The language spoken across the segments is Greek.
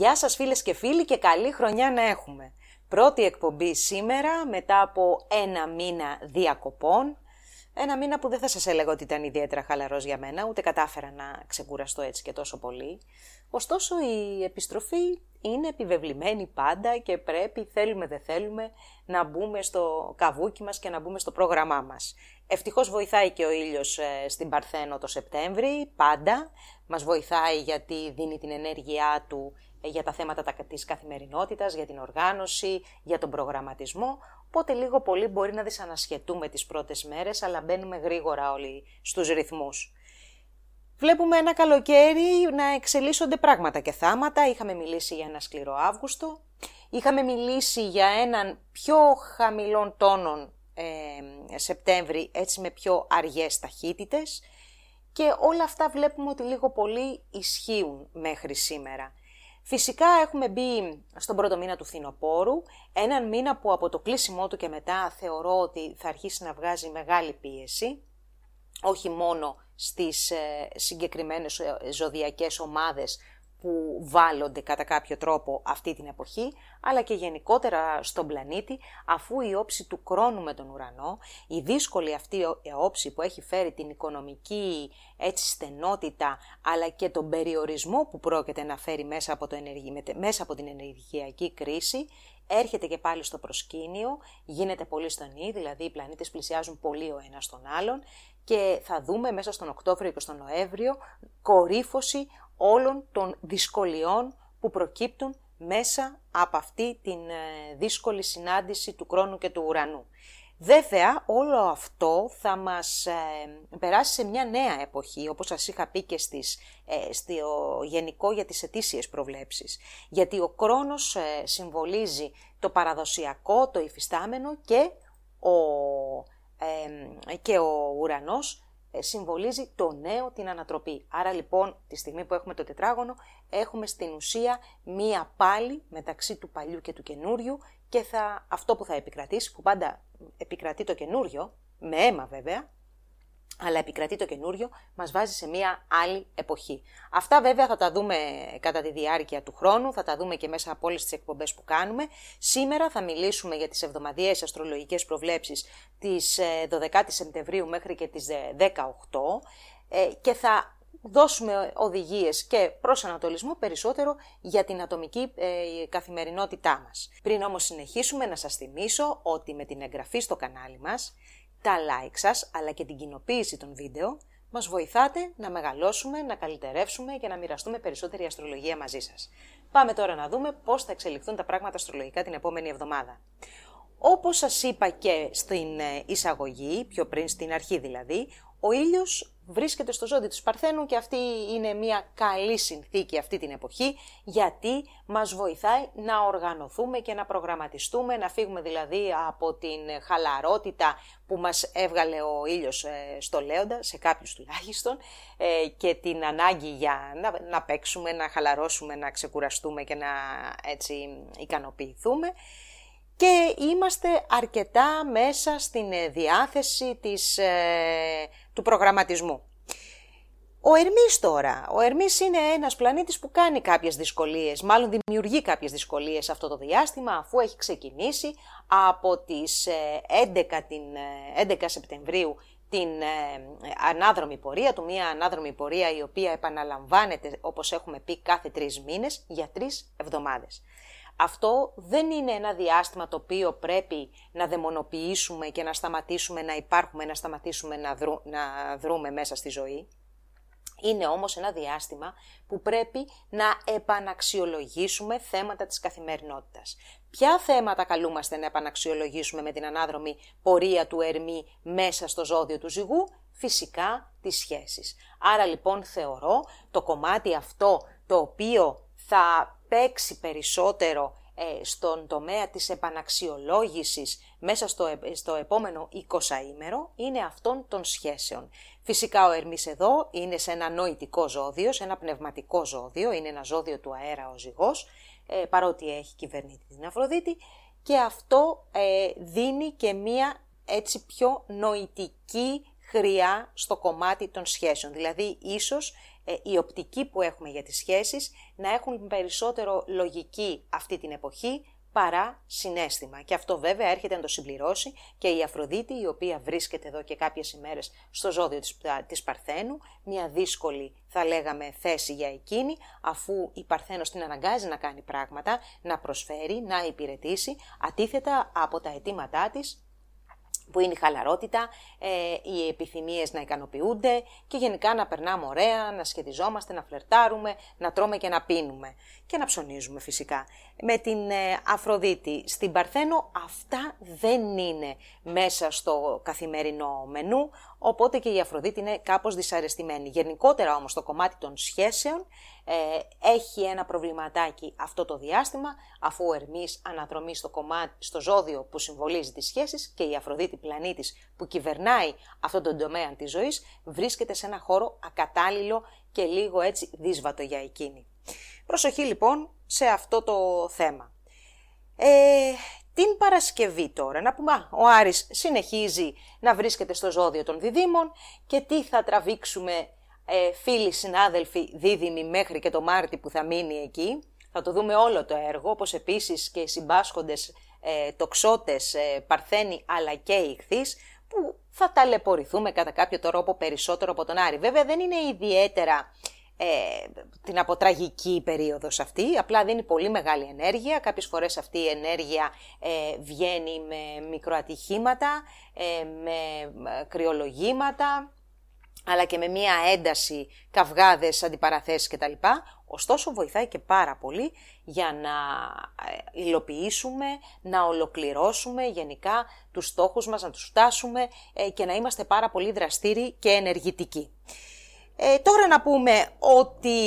Γεια σας φίλες και φίλοι και καλή χρονιά να έχουμε. Πρώτη εκπομπή σήμερα μετά από ένα μήνα διακοπών. Ένα μήνα που δεν θα σας έλεγα ότι ήταν ιδιαίτερα χαλαρός για μένα, ούτε κατάφερα να ξεκουραστώ έτσι και τόσο πολύ. Ωστόσο η επιστροφή είναι επιβεβλημένη πάντα και πρέπει, θέλουμε δεν θέλουμε, να μπούμε στο καβούκι μας και να μπούμε στο πρόγραμμά μας. Ευτυχώς βοηθάει και ο ήλιος ε, στην Παρθένο το Σεπτέμβρη, πάντα. Μας βοηθάει γιατί δίνει την ενέργειά του ε, για τα θέματα της καθημερινότητας, για την οργάνωση, για τον προγραμματισμό, οπότε λίγο πολύ μπορεί να δυσανασχετούμε τις πρώτες μέρες, αλλά μπαίνουμε γρήγορα όλοι στους ρυθμούς. Βλέπουμε ένα καλοκαίρι να εξελίσσονται πράγματα και θάματα. Είχαμε μιλήσει για ένα σκληρό Αύγουστο. Είχαμε μιλήσει για έναν πιο χαμηλών τόνων ε, Σεπτέμβρη, έτσι με πιο αργές ταχύτητες. Και όλα αυτά βλέπουμε ότι λίγο πολύ ισχύουν μέχρι σήμερα. Φυσικά έχουμε μπει στον πρώτο μήνα του φθινοπόρου, έναν μήνα που από το κλείσιμό του και μετά θεωρώ ότι θα αρχίσει να βγάζει μεγάλη πίεση, όχι μόνο στις ε, συγκεκριμένες ε, ζωδιακές ομάδες που βάλλονται κατά κάποιο τρόπο αυτή την εποχή, αλλά και γενικότερα στον πλανήτη, αφού η όψη του κρόνου με τον ουρανό, η δύσκολη αυτή η όψη που έχει φέρει την οικονομική έτσι στενότητα, αλλά και τον περιορισμό που πρόκειται να φέρει μέσα από, το ενεργη... μέσα από την ενεργειακή κρίση, έρχεται και πάλι στο προσκήνιο, γίνεται πολύ στενή, δηλαδή οι πλανήτες πλησιάζουν πολύ ο ένας τον άλλον και θα δούμε μέσα στον Οκτώβριο και στον Νοέμβριο κορύφωση όλων των δυσκολιών που προκύπτουν μέσα από αυτή την ε, δύσκολη συνάντηση του χρόνου και του ουρανού. Βέβαια, όλο αυτό θα μας ε, περάσει σε μια νέα εποχή, όπως σας είχα πει και στις, ε, στο γενικό για τις ετήσιες προβλέψεις. Γιατί ο χρόνος ε, συμβολίζει το παραδοσιακό, το υφιστάμενο και ο, και ο ουρανός ε, συμβολίζει το νέο, την ανατροπή. Άρα λοιπόν, τη στιγμή που έχουμε το τετράγωνο, έχουμε στην ουσία μία πάλι μεταξύ του παλιού και του καινούριου και θα, αυτό που θα επικρατήσει, που πάντα επικρατεί το καινούριο, με αίμα βέβαια, αλλά επικρατεί το καινούριο, μας βάζει σε μια άλλη εποχή. Αυτά βέβαια θα τα δούμε κατά τη διάρκεια του χρόνου, θα τα δούμε και μέσα από όλες τις εκπομπές που κάνουμε. Σήμερα θα μιλήσουμε για τις εβδομαδιαίες αστρολογικές προβλέψεις της 12 ε, Σεπτεμβρίου μέχρι και τις 18 ε, ε, και θα δώσουμε οδηγίες και προσανατολισμό περισσότερο για την ατομική καθημερινότητά μας. Πριν όμως συνεχίσουμε να σας θυμίσω ότι με την εγγραφή στο κανάλι μας τα like σας αλλά και την κοινοποίηση των βίντεο μας βοηθάτε να μεγαλώσουμε, να καλυτερεύσουμε και να μοιραστούμε περισσότερη αστρολογία μαζί σας. Πάμε τώρα να δούμε πώς θα εξελιχθούν τα πράγματα αστρολογικά την επόμενη εβδομάδα. Όπως σας είπα και στην ε, εισαγωγή, πιο πριν στην αρχή δηλαδή, ο ήλιος βρίσκεται στο ζώδιο του Παρθένου και αυτή είναι μια καλή συνθήκη αυτή την εποχή γιατί μας βοηθάει να οργανωθούμε και να προγραμματιστούμε, να φύγουμε δηλαδή από την χαλαρότητα που μας έβγαλε ο ήλιος ε, στο Λέοντα, σε κάποιους τουλάχιστον, ε, και την ανάγκη για να, να παίξουμε, να χαλαρώσουμε, να ξεκουραστούμε και να έτσι ικανοποιηθούμε. Και είμαστε αρκετά μέσα στην ε, διάθεση της, ε, του προγραμματισμού. Ο Ερμής τώρα, ο Ερμής είναι ένας πλανήτης που κάνει κάποιες δυσκολίες, μάλλον δημιουργεί κάποιες δυσκολίες αυτό το διάστημα αφού έχει ξεκινήσει από τις 11, ε, την, 11 Σεπτεμβρίου την ανάδρομη πορεία του, μια ανάδρομη πορεία η οποία επαναλαμβάνεται όπως έχουμε πει κάθε τρεις μήνες για τρεις εβδομάδες. Αυτό δεν είναι ένα διάστημα το οποίο πρέπει να δαιμονοποιήσουμε και να σταματήσουμε να υπάρχουμε, να σταματήσουμε να, να δρούμε μέσα στη ζωή. Είναι όμως ένα διάστημα που πρέπει να επαναξιολογήσουμε θέματα της καθημερινότητας. Ποια θέματα καλούμαστε να επαναξιολογήσουμε με την ανάδρομη πορεία του Ερμή μέσα στο ζώδιο του ζυγού, φυσικά τις σχέσεις. Άρα λοιπόν θεωρώ το κομμάτι αυτό το οποίο θα παίξει περισσότερο ε, στον τομέα της επαναξιολόγησης μέσα στο, ε, στο επόμενο 20ήμερο είναι αυτών των σχέσεων. Φυσικά ο Ερμής εδώ είναι σε ένα νοητικό ζώδιο, σε ένα πνευματικό ζώδιο, είναι ένα ζώδιο του αέρα ο ζυγός, ε, παρότι έχει κυβερνήτη την Αφροδίτη και αυτό δίνει και μία έτσι πιο νοητική χρειά στο κομμάτι των σχέσεων. Δηλαδή, ίσως ε, η οπτική που έχουμε για τις σχέσεις να έχουν περισσότερο λογική αυτή την εποχή παρά συνέστημα. Και αυτό βέβαια έρχεται να το συμπληρώσει και η Αφροδίτη, η οποία βρίσκεται εδώ και κάποιες ημέρες στο ζώδιο της, της Παρθένου, μια δύσκολη θα λέγαμε θέση για εκείνη, αφού η Παρθένος την αναγκάζει να κάνει πράγματα, να προσφέρει, να υπηρετήσει, αντίθετα από τα αιτήματά της που είναι η χαλαρότητα, ε, οι επιθυμίες να ικανοποιούνται και γενικά να περνάμε ωραία, να σχετιζόμαστε, να φλερτάρουμε, να τρώμε και να πίνουμε και να ψωνίζουμε φυσικά. Με την ε, Αφροδίτη στην Παρθένο αυτά δεν είναι μέσα στο καθημερινό μενού, οπότε και η Αφροδίτη είναι κάπως δυσαρεστημένη. Γενικότερα όμως το κομμάτι των σχέσεων ε, έχει ένα προβληματάκι αυτό το διάστημα, αφού ο Ερμής αναδρομεί στο, κομμάτι, στο ζώδιο που συμβολίζει τις σχέσεις και η Αφροδίτη πλανήτης που κυβερνάει αυτόν τον τομέα της ζωής βρίσκεται σε ένα χώρο ακατάλληλο και λίγο έτσι δύσβατο για εκείνη. Προσοχή λοιπόν σε αυτό το θέμα. Ε, την Παρασκευή τώρα, να πούμε, ο Άρης συνεχίζει να βρίσκεται στο ζώδιο των διδήμων και τι θα τραβήξουμε ε, φίλοι, συνάδελφοι, δίδυμοι μέχρι και το Μάρτι που θα μείνει εκεί. Θα το δούμε όλο το έργο, όπως επίσης και οι συμπάσχοντες ε, τοξότες, ε, παρθένοι αλλά και ηχθείς, που θα ταλαιπωρηθούμε κατά κάποιο τρόπο περισσότερο από τον Άρη. Βέβαια δεν είναι ιδιαίτερα ε, την αποτραγική περίοδος αυτή, απλά δίνει πολύ μεγάλη ενέργεια. Κάποιες φορές αυτή η ενέργεια ε, βγαίνει με μικροατυχήματα, ε, με ε, κρυολογήματα, αλλά και με μία ένταση, καυγάδες, αντιπαραθέσεις κτλ. Ωστόσο βοηθάει και πάρα πολύ για να ε, υλοποιήσουμε, να ολοκληρώσουμε γενικά τους στόχους μας, να τους φτάσουμε ε, και να είμαστε πάρα πολύ δραστήριοι και ενεργητικοί. Ε, τώρα να πούμε ότι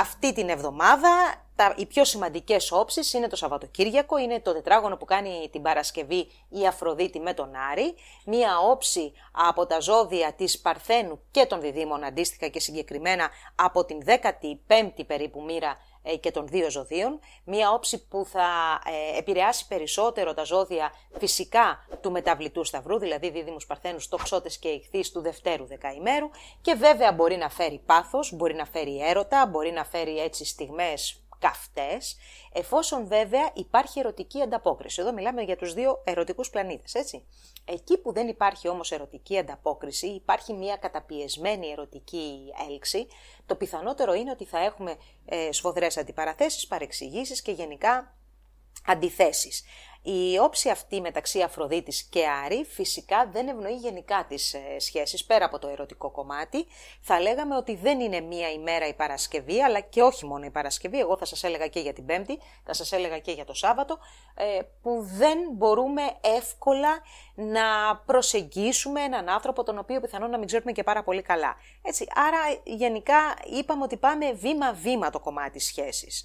αυτή την εβδομάδα τα, οι πιο σημαντικές όψεις είναι το Σαββατοκύριακο, είναι το τετράγωνο που κάνει την Παρασκευή η Αφροδίτη με τον Άρη, μία όψη από τα ζώδια της Παρθένου και των Διδήμων αντίστοιχα και συγκεκριμένα από την 15η περίπου μοίρα ε, και των δύο ζωδίων, μία όψη που θα ε, επηρεάσει περισσότερο τα ζώδια φυσικά του μεταβλητού σταυρού, δηλαδή δίδυμους παρθένους, τοξότες και ηχθείς του δευτέρου δεκαημέρου. Και βέβαια μπορεί να φέρει πάθος, μπορεί να φέρει έρωτα, μπορεί να φέρει έτσι στιγμές καυτές, εφόσον βέβαια υπάρχει ερωτική ανταπόκριση. Εδώ μιλάμε για τους δύο ερωτικούς πλανήτες, έτσι. Εκεί που δεν υπάρχει όμως ερωτική ανταπόκριση, υπάρχει μια καταπιεσμένη ερωτική έλξη, το πιθανότερο είναι ότι θα έχουμε ε, σφοδρές αντιπαραθέσεις, παρεξηγήσεις και γενικά αντιθέσεις. Η όψη αυτή μεταξύ Αφροδίτης και Άρη φυσικά δεν ευνοεί γενικά τις ε, σχέσεις πέρα από το ερωτικό κομμάτι. Θα λέγαμε ότι δεν είναι μία ημέρα η Παρασκευή, αλλά και όχι μόνο η Παρασκευή, εγώ θα σας έλεγα και για την Πέμπτη, θα σας έλεγα και για το Σάββατο, ε, που δεν μπορούμε εύκολα να προσεγγίσουμε έναν άνθρωπο τον οποίο πιθανόν να μην ξέρουμε και πάρα πολύ καλά. Έτσι, άρα γενικά είπαμε ότι πάμε βήμα-βήμα το κομμάτι της σχέσης.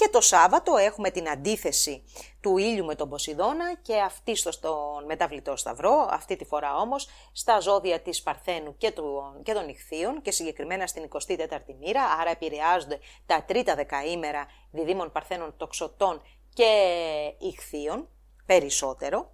Και το Σάββατο έχουμε την αντίθεση του ήλιου με τον Ποσειδώνα και αυτή στο στον μεταβλητό σταυρό, αυτή τη φορά όμως στα ζώδια της Παρθένου και, του, και των Ιχθείων και συγκεκριμένα στην 24η μοίρα, άρα επηρεάζονται τα τρίτα δεκαήμερα διδήμων Παρθένων τοξωτών και Ιχθείων περισσότερο.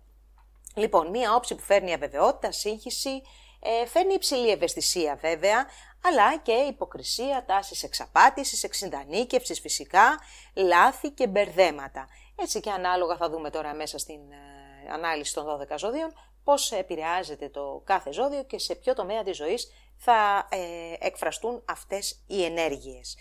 Λοιπόν, μία όψη που φέρνει αβεβαιότητα, σύγχυση, ε, φέρνει υψηλή ευαισθησία βέβαια, αλλά και υποκρισία, τάσεις εξαπάτησης, εξυντανίκευσης φυσικά, λάθη και μπερδέματα. Έτσι και ανάλογα θα δούμε τώρα μέσα στην ε, ανάλυση των 12 ζώδιων πώς επηρεάζεται το κάθε ζώδιο και σε ποιο τομέα της ζωής θα ε, εκφραστούν αυτές οι ενέργειες.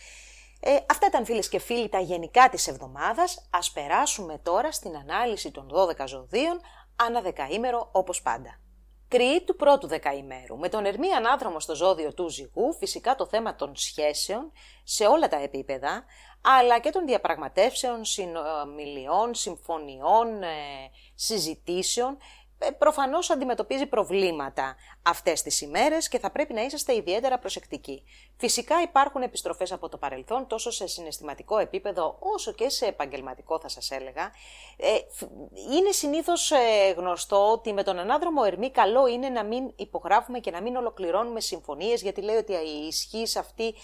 Ε, αυτά ήταν φίλες και φίλοι τα γενικά της εβδομάδας. Ας περάσουμε τώρα στην ανάλυση των 12 ζωδίων ανά δεκαήμερο όπως πάντα. Κρυή του πρώτου δεκαημέρου. Με τον Ερμή ανάδρομο στο ζώδιο του ζυγού, φυσικά το θέμα των σχέσεων σε όλα τα επίπεδα, αλλά και των διαπραγματεύσεων, συνομιλιών, συμφωνιών, ε, συζητήσεων, ε, προφανώς αντιμετωπίζει προβλήματα αυτές τις ημέρες και θα πρέπει να είσαστε ιδιαίτερα προσεκτικοί. Φυσικά υπάρχουν επιστροφές από το παρελθόν τόσο σε συναισθηματικό επίπεδο όσο και σε επαγγελματικό θα σας έλεγα. Ε, είναι συνήθως ε, γνωστό ότι με τον ανάδρομο Ερμή καλό είναι να μην υπογράφουμε και να μην ολοκληρώνουμε συμφωνίες γιατί λέει ότι η ισχύ αυτή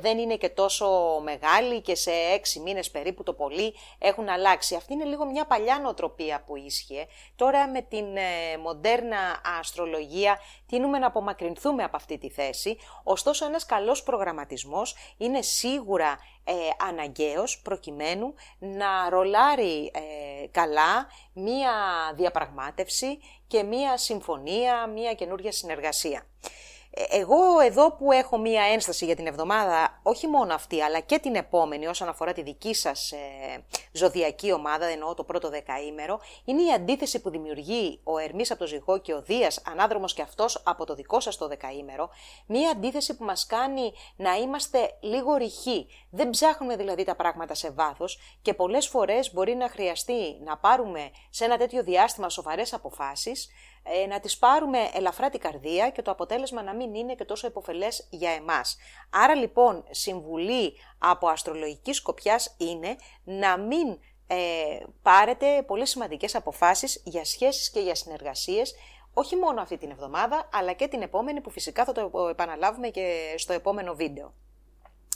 δεν είναι και τόσο μεγάλη και σε έξι μήνες περίπου το πολύ έχουν αλλάξει. Αυτή είναι λίγο μια παλιά νοοτροπία που ίσχυε. Τώρα με την στην ε, μοντέρνα αστρολογία τείνουμε να απομακρυνθούμε από αυτή τη θέση, ωστόσο ένας καλός προγραμματισμός είναι σίγουρα ε, αναγκαίος προκειμένου να ρολάρει ε, καλά μία διαπραγμάτευση και μία συμφωνία, μία καινούργια συνεργασία. Εγώ εδώ που έχω μία ένσταση για την εβδομάδα, όχι μόνο αυτή, αλλά και την επόμενη όσον αφορά τη δική σας ε, ζωδιακή ομάδα, εννοώ το πρώτο δεκαήμερο, είναι η αντίθεση που δημιουργεί ο Ερμής από το Ζυγό και ο Δίας, ανάδρομος και αυτός από το δικό σας το δεκαήμερο, μία αντίθεση που μας κάνει να είμαστε λίγο ρηχοί. Δεν ψάχνουμε δηλαδή τα πράγματα σε βάθος και πολλές φορές μπορεί να χρειαστεί να πάρουμε σε ένα τέτοιο διάστημα σοβαρές αποφάσεις, ε, να τις πάρουμε ελαφρά την καρδία και το αποτέλεσμα να μην είναι και τόσο υποφελές για εμάς. Άρα λοιπόν συμβουλή από αστρολογική σκοπιάς είναι να μην ε, πάρετε πολύ σημαντικές αποφάσεις για σχέσεις και για συνεργασίες όχι μόνο αυτή την εβδομάδα, αλλά και την επόμενη που φυσικά θα το επαναλάβουμε και στο επόμενο βίντεο.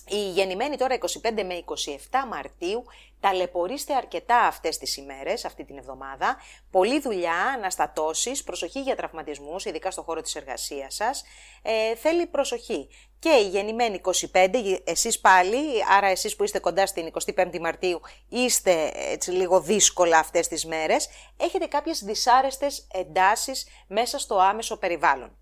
Η γεννημένη τώρα 25 με 27 Μαρτίου ταλαιπωρήστε αρκετά αυτές τις ημέρες, αυτή την εβδομάδα. Πολλή δουλειά, αναστατώσεις, προσοχή για τραυματισμούς, ειδικά στον χώρο της εργασίας σας. Ε, θέλει προσοχή. Και η γεννημένη 25, εσείς πάλι, άρα εσείς που είστε κοντά στην 25η Μαρτίου, είστε έτσι λίγο δύσκολα αυτές τις μέρες, έχετε κάποιες δυσάρεστες εντάσεις μέσα στο άμεσο περιβάλλον.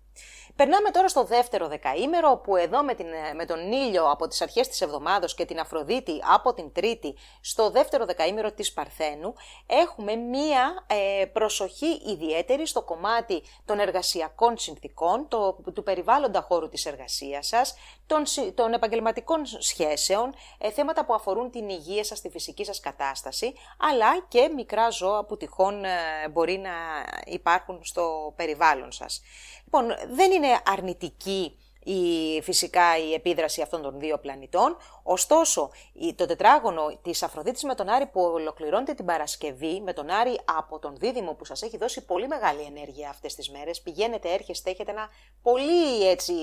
Περνάμε τώρα στο δεύτερο δεκαήμερο, όπου εδώ με, την, με τον ήλιο από τις αρχές της εβδομάδος και την Αφροδίτη από την Τρίτη στο δεύτερο δεκαήμερο της Παρθένου, έχουμε μία ε, προσοχή ιδιαίτερη στο κομμάτι των εργασιακών συνθήκων, το, του περιβάλλοντα χώρου της εργασίας σας, των, των επαγγελματικών σχέσεων, ε, θέματα που αφορούν την υγεία σας, τη φυσική σας κατάσταση, αλλά και μικρά ζώα που τυχόν ε, μπορεί να υπάρχουν στο περιβάλλον σας. Λοιπόν, δεν είναι αρνητική η, φυσικά η επίδραση αυτών των δύο πλανητών. Ωστόσο, το τετράγωνο της Αφροδίτης με τον Άρη που ολοκληρώνεται την Παρασκευή, με τον Άρη από τον Δίδυμο που σας έχει δώσει πολύ μεγάλη ενέργεια αυτές τις μέρες, πηγαίνετε, έρχεστε, έχετε ένα πολύ έτσι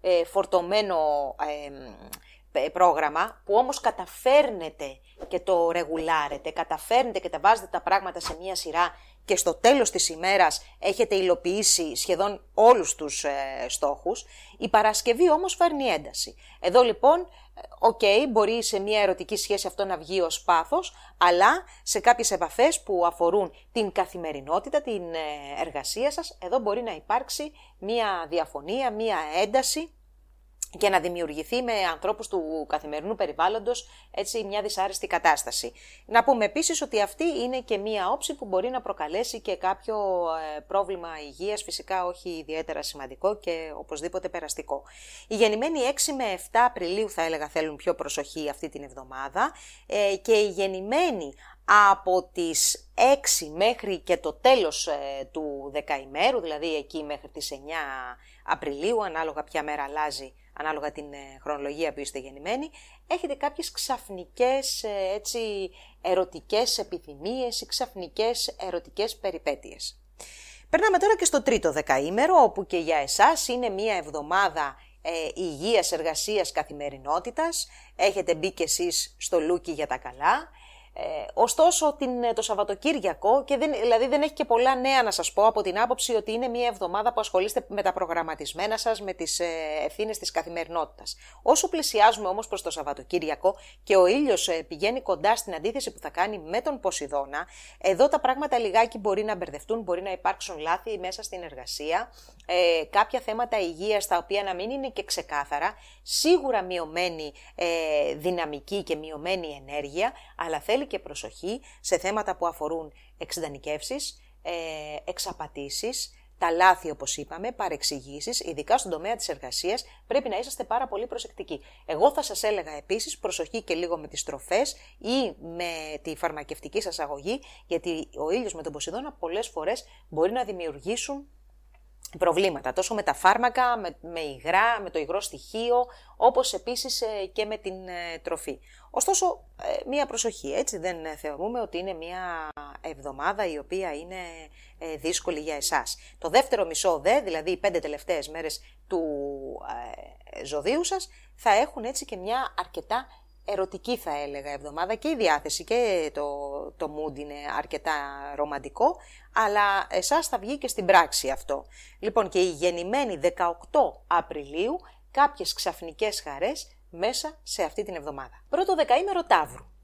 ε, φορτωμένο ε, πρόγραμμα που όμως καταφέρνετε και το ρεγουλάρετε, καταφέρνετε και τα βάζετε τα πράγματα σε μία σειρά και στο τέλος της ημέρας έχετε υλοποιήσει σχεδόν όλους τους ε, στόχους, η Παρασκευή όμως φέρνει ένταση. Εδώ λοιπόν, ε, οκ, μπορεί σε μια ερωτική σχέση αυτό να βγει ως πάθος, αλλά σε κάποιες επαφές που αφορούν την καθημερινότητα, την ε, εργασία σας, εδώ μπορεί να υπάρξει μια διαφωνία, μια ένταση και να δημιουργηθεί με ανθρώπους του καθημερινού περιβάλλοντος έτσι μια δυσάρεστη κατάσταση. Να πούμε επίσης ότι αυτή είναι και μία όψη που μπορεί να προκαλέσει και κάποιο ε, πρόβλημα υγείας, φυσικά όχι ιδιαίτερα σημαντικό και οπωσδήποτε περαστικό. Οι γεννημένοι 6 με 7 Απριλίου θα έλεγα θέλουν πιο προσοχή αυτή την εβδομάδα ε, και οι γεννημένοι από τις 6 μέχρι και το τέλος ε, του δεκαημέρου, δηλαδή εκεί μέχρι τις 9 Απριλίου, ανάλογα ποια μέρα αλλάζει ανάλογα την ε, χρονολογία που είστε γεννημένοι, έχετε κάποιες ξαφνικές ε, έτσι, ερωτικές επιθυμίες ή ξαφνικές ερωτικές περιπέτειες. Περνάμε τώρα και στο τρίτο δεκαήμερο, όπου και για εσάς είναι μία εβδομάδα ε, υγείας, εργασίας, καθημερινότητας. Έχετε μπει και εσείς στο λούκι για τα καλά. Ε, ωστόσο, την, ε, το Σαββατοκύριακο, και δεν, δηλαδή δεν έχει και πολλά νέα να σας πω από την άποψη ότι είναι μια εβδομάδα που ασχολείστε με τα προγραμματισμένα σας, με τις ε, ευθύνες της καθημερινότητας. Όσο πλησιάζουμε όμως προς το Σαββατοκύριακο και ο ήλιος ε, πηγαίνει κοντά στην αντίθεση που θα κάνει με τον Ποσειδώνα, εδώ τα πράγματα λιγάκι μπορεί να μπερδευτούν, μπορεί να υπάρξουν λάθη μέσα στην εργασία, ε, κάποια θέματα υγείας τα οποία να μην είναι και ξεκάθαρα, σίγουρα μειωμένη ε, δυναμική και μειωμένη ενέργεια, αλλά θέλει και προσοχή σε θέματα που αφορούν εξειδανικεύσεις, ε, εξαπατήσεις, τα λάθη όπως είπαμε, παρεξηγήσεις, ειδικά στον τομέα της εργασίας, πρέπει να είσαστε πάρα πολύ προσεκτικοί. Εγώ θα σας έλεγα επίσης προσοχή και λίγο με τις τροφές ή με τη φαρμακευτική σας αγωγή, γιατί ο ήλιος με τον Ποσειδώνα πολλές φορές μπορεί να δημιουργήσουν προβλήματα, τόσο με τα φάρμακα, με, με υγρά, με το υγρό στοιχείο, όπως επίσης ε, και με την ε, τροφή. Ωστόσο, ε, μία προσοχή, έτσι δεν θεωρούμε ότι είναι μία εβδομάδα η οποία είναι δύσκολη για εσάς. Το δεύτερο μισό δε, δηλαδή οι πέντε τελευταίες μέρες του ζωδίου σας, θα έχουν έτσι και μια αρκετά ερωτική θα έλεγα εβδομάδα και η διάθεση και το, το mood είναι αρκετά ρομαντικό, αλλά εσάς θα βγει και στην πράξη αυτό. Λοιπόν και η γεννημένη 18 Απριλίου κάποιες ξαφνικές χαρές μέσα σε αυτή την εβδομάδα. Πρώτο δεκαήμερο Ταύρου.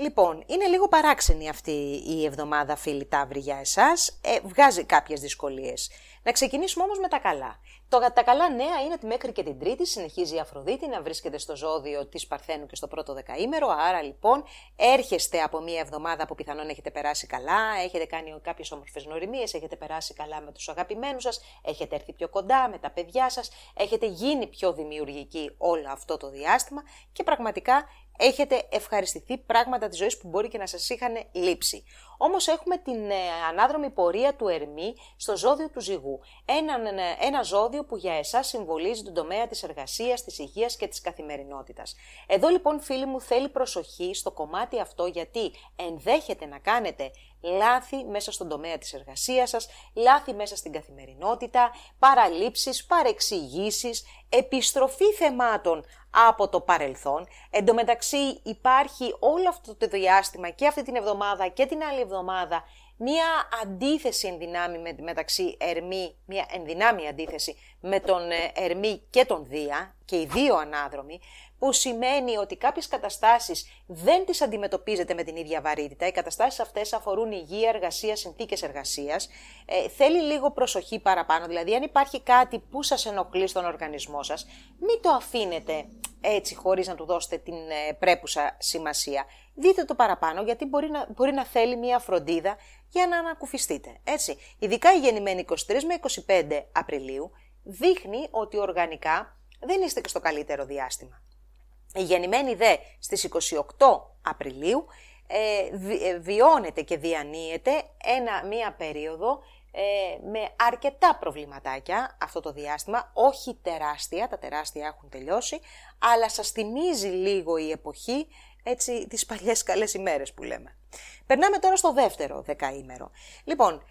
Λοιπόν, είναι λίγο παράξενη αυτή η εβδομάδα, φίλοι Ταύροι, για εσάς. Ε, βγάζει κάποιες δυσκολίες. Να ξεκινήσουμε όμως με τα καλά. Το, τα καλά νέα είναι ότι μέχρι και την Τρίτη συνεχίζει η Αφροδίτη να βρίσκεται στο ζώδιο της Παρθένου και στο πρώτο δεκαήμερο. Άρα λοιπόν έρχεστε από μια εβδομάδα που πιθανόν έχετε περάσει καλά, έχετε κάνει κάποιες όμορφες νοημίε, έχετε περάσει καλά με τους αγαπημένους σας, έχετε έρθει πιο κοντά με τα παιδιά σας, έχετε γίνει πιο δημιουργικοί όλο αυτό το διάστημα και πραγματικά έχετε ευχαριστηθεί πράγματα της ζωής που μπορεί και να σας είχαν λείψει. Όμως έχουμε την ε, ανάδρομη πορεία του Ερμή στο ζώδιο του ζυγού. Ένα, ε, ένα ζώδιο που για εσάς συμβολίζει τον τομέα της εργασίας, της υγείας και της καθημερινότητας. Εδώ λοιπόν φίλοι μου θέλει προσοχή στο κομμάτι αυτό γιατί ενδέχεται να κάνετε λάθη μέσα στον τομέα της εργασίας σας, λάθη μέσα στην καθημερινότητα, παραλήψεις, παρεξηγήσεις, επιστροφή θεμάτων από το παρελθόν. Εν τω μεταξύ υπάρχει όλο αυτό το διάστημα και αυτή την εβδομάδα και την άλλη εβδομάδα μία αντίθεση ενδυνάμει μεταξύ Ερμή, μία ενδυνάμει αντίθεση με τον ε, Ερμή και τον Δία και οι δύο ανάδρομοι, που σημαίνει ότι κάποιες καταστάσεις δεν τις αντιμετωπίζετε με την ίδια βαρύτητα. Οι καταστάσεις αυτές αφορούν υγεία, εργασία, συνθήκες εργασίας. Ε, θέλει λίγο προσοχή παραπάνω, δηλαδή αν υπάρχει κάτι που σας ενοχλεί στον οργανισμό σας, μην το αφήνετε έτσι χωρίς να του δώσετε την ε, πρέπουσα σημασία. Δείτε το παραπάνω γιατί μπορεί να, μπορεί να θέλει μια φροντίδα για να ανακουφιστείτε. Έτσι. Ειδικά η γεννημένη 23 με 25 Απριλίου δείχνει ότι οργανικά δεν είστε και στο καλύτερο διάστημα. Η γεννημένη δε στις 28 Απριλίου ε, ε, βιώνεται και διανύεται ένα, μία περίοδο ε, με αρκετά προβληματάκια αυτό το διάστημα, όχι τεράστια, τα τεράστια έχουν τελειώσει, αλλά σας θυμίζει λίγο η εποχή έτσι τις παλιές καλές ημέρες που λέμε. Περνάμε τώρα στο δεύτερο δεκαήμερο. Λοιπόν,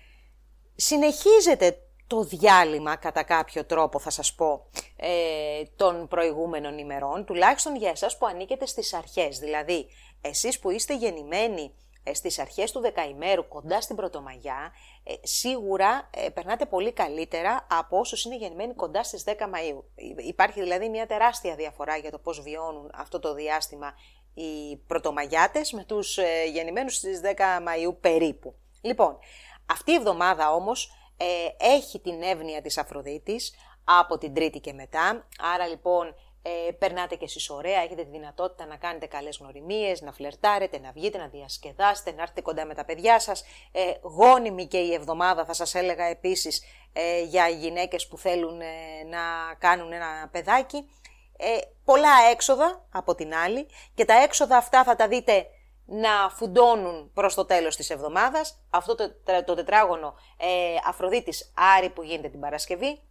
συνεχίζεται το διάλειμμα κατά κάποιο τρόπο θα σας πω ε, των προηγούμενων ημερών, τουλάχιστον για εσάς που ανήκετε στις αρχές. Δηλαδή, εσείς που είστε γεννημένοι ε, στις αρχές του δεκαημέρου κοντά στην Πρωτομαγιά, ε, σίγουρα ε, περνάτε πολύ καλύτερα από όσους είναι γεννημένοι κοντά στις 10 Μαΐου. Υπάρχει δηλαδή μια τεράστια διαφορά για το πώς βιώνουν αυτό το διάστημα οι Πρωτομαγιάτες με τους ε, γεννημένους στις 10 Μαΐου περίπου. Λοιπόν, αυτή η εβδομάδα όμως ε, έχει την εύνοια της Αφροδίτης από την Τρίτη και μετά. Άρα λοιπόν ε, περνάτε και εσείς ωραία, έχετε τη δυνατότητα να κάνετε καλές γνωριμίες, να φλερτάρετε, να βγείτε, να διασκεδάσετε, να έρθετε κοντά με τα παιδιά σας. Ε, γόνιμη και η εβδομάδα θα σας έλεγα επίσης ε, για γυναίκες που θέλουν ε, να κάνουν ένα παιδάκι. Ε, πολλά έξοδα από την άλλη και τα έξοδα αυτά θα τα δείτε να φουντώνουν προς το τέλος της εβδομάδας. Αυτό το, το τετράγωνο ε, Αφροδίτης Άρη που γίνεται την Παρασκευή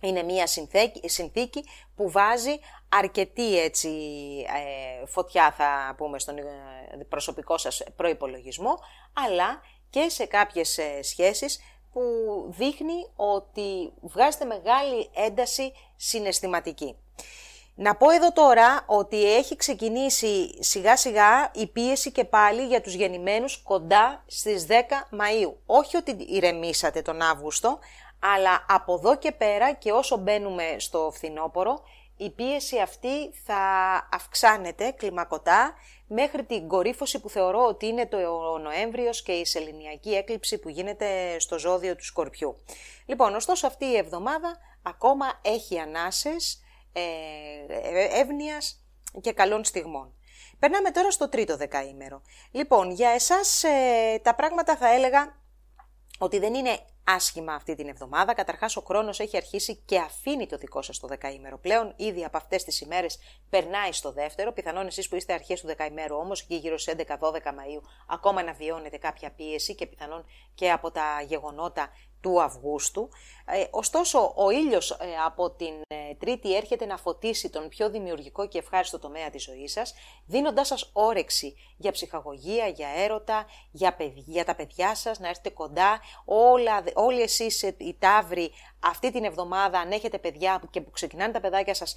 είναι μια συνθήκη, συνθήκη που βάζει αρκετή έτσι, ε, φωτιά θα πούμε στον ε, προσωπικό σας προϋπολογισμό αλλά και σε κάποιες ε, σχέσεις που δείχνει ότι βγάζετε μεγάλη ένταση συναισθηματική. Να πω εδώ τώρα ότι έχει ξεκινήσει σιγά σιγά η πίεση και πάλι για τους γεννημένους κοντά στις 10 Μαΐου. Όχι ότι ηρεμήσατε τον Αύγουστο, αλλά από εδώ και πέρα και όσο μπαίνουμε στο φθινόπωρο, η πίεση αυτή θα αυξάνεται κλιμακωτά μέχρι την κορύφωση που θεωρώ ότι είναι το Νοέμβριος και η σεληνιακή έκλειψη που γίνεται στο ζώδιο του Σκορπιού. Λοιπόν, ωστόσο αυτή η εβδομάδα ακόμα έχει ανάσες, ε, εύνοιας και καλών στιγμών. Περνάμε τώρα στο τρίτο δεκαήμερο. Λοιπόν, για εσάς ε, τα πράγματα θα έλεγα ότι δεν είναι άσχημα αυτή την εβδομάδα. Καταρχάς, ο χρόνος έχει αρχίσει και αφήνει το δικό σας το δεκαήμερο. Πλέον, ήδη από αυτές τις ημέρες περνάει στο δεύτερο. Πιθανόν εσείς που είστε αρχές του δεκαήμερου όμως, και γύρω στις 11-12 Μαου, ακόμα να βιώνετε κάποια πίεση και πιθανόν και από τα γεγονότα του Αυγούστου. Ε, ωστόσο, ο ήλιος ε, από την ε, Τρίτη έρχεται να φωτίσει τον πιο δημιουργικό και ευχάριστο τομέα της ζωής σας, δίνοντάς σας όρεξη για ψυχαγωγία, για έρωτα, για, για τα παιδιά σας, να έρθετε κοντά. Όλα, όλοι εσείς οι τάβροι αυτή την εβδομάδα, αν έχετε παιδιά και που ξεκινάνε τα παιδάκια σας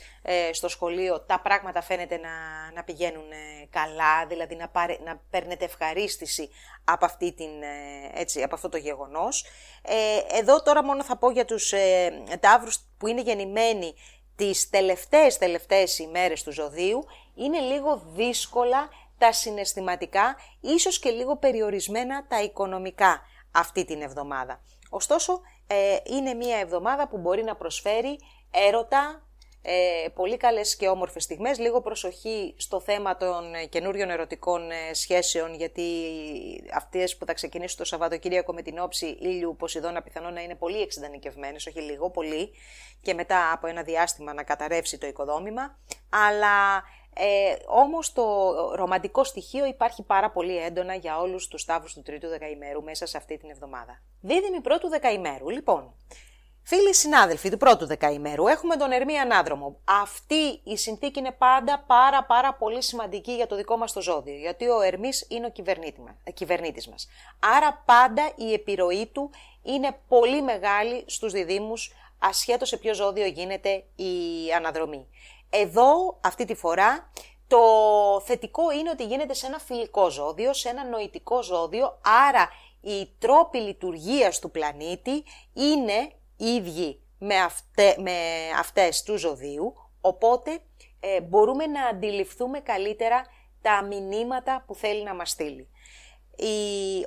στο σχολείο, τα πράγματα φαίνεται να, να πηγαίνουν καλά, δηλαδή να, πάρε, να παίρνετε ευχαρίστηση από, αυτή την, έτσι, από αυτό το γεγονός. εδώ τώρα μόνο θα πω για τους ε, ταύρους που είναι γεννημένοι τις τελευταίες τελευταίες ημέρες του ζωδίου, είναι λίγο δύσκολα τα συναισθηματικά, ίσως και λίγο περιορισμένα τα οικονομικά αυτή την εβδομάδα. Ωστόσο, ε, είναι μια εβδομάδα που μπορεί να προσφέρει έρωτα, ε, πολύ καλές και όμορφες στιγμές. Λίγο προσοχή στο θέμα των ε, καινούριων ερωτικών ε, σχέσεων, γιατί αυτές που θα ξεκινήσουν το Σαββατοκύριακο με την όψη ήλιου Ποσειδώνα πιθανόν να είναι πολύ εξειδανικευμένες, όχι λίγο, πολύ, και μετά από ένα διάστημα να καταρρεύσει το οικοδόμημα. Αλλά ε, όμως το ρομαντικό στοιχείο υπάρχει πάρα πολύ έντονα για όλους τους τάβους του τρίτου δεκαημέρου μέσα σε αυτή την εβδομάδα. Δίδυμη πρώτου δεκαημέρου. Λοιπόν, Φίλοι συνάδελφοι του πρώτου δεκαημέρου, έχουμε τον Ερμή Ανάδρομο. Αυτή η συνθήκη είναι πάντα πάρα πάρα πολύ σημαντική για το δικό μας το ζώδιο, γιατί ο Ερμής είναι ο ε, κυβερνήτης μας. Άρα πάντα η επιρροή του είναι πολύ μεγάλη στους διδήμους, ασχέτως σε ποιο ζώδιο γίνεται η αναδρομή. Εδώ, αυτή τη φορά, το θετικό είναι ότι γίνεται σε ένα φιλικό ζώδιο, σε ένα νοητικό ζώδιο, άρα οι τρόποι λειτουργίας του πλανήτη είναι ίδιοι με, αυτέ, με αυτές του ζωδίου, οπότε ε, μπορούμε να αντιληφθούμε καλύτερα τα μηνύματα που θέλει να μας στείλει. Η,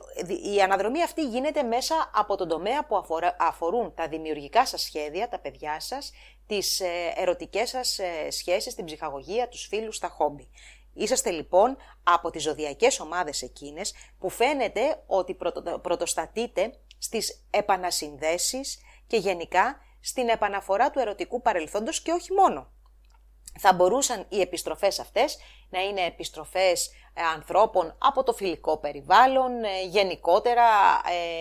η αναδρομή αυτή γίνεται μέσα από τον τομέα που αφορούν τα δημιουργικά σας σχέδια, τα παιδιά σας, τις ε, ερωτικές σας ε, σχέσεις, την ψυχαγωγία, τους φίλους, τα χόμπι. Είσαστε λοιπόν από τις ζωδιακές ομάδες εκείνες που φαίνεται ότι πρωτοστατείτε στις επανασυνδέσεις, και γενικά στην επαναφορά του ερωτικού παρελθόντος και όχι μόνο. Θα μπορούσαν οι επιστροφές αυτές να είναι επιστροφές ε, ανθρώπων από το φιλικό περιβάλλον, ε, γενικότερα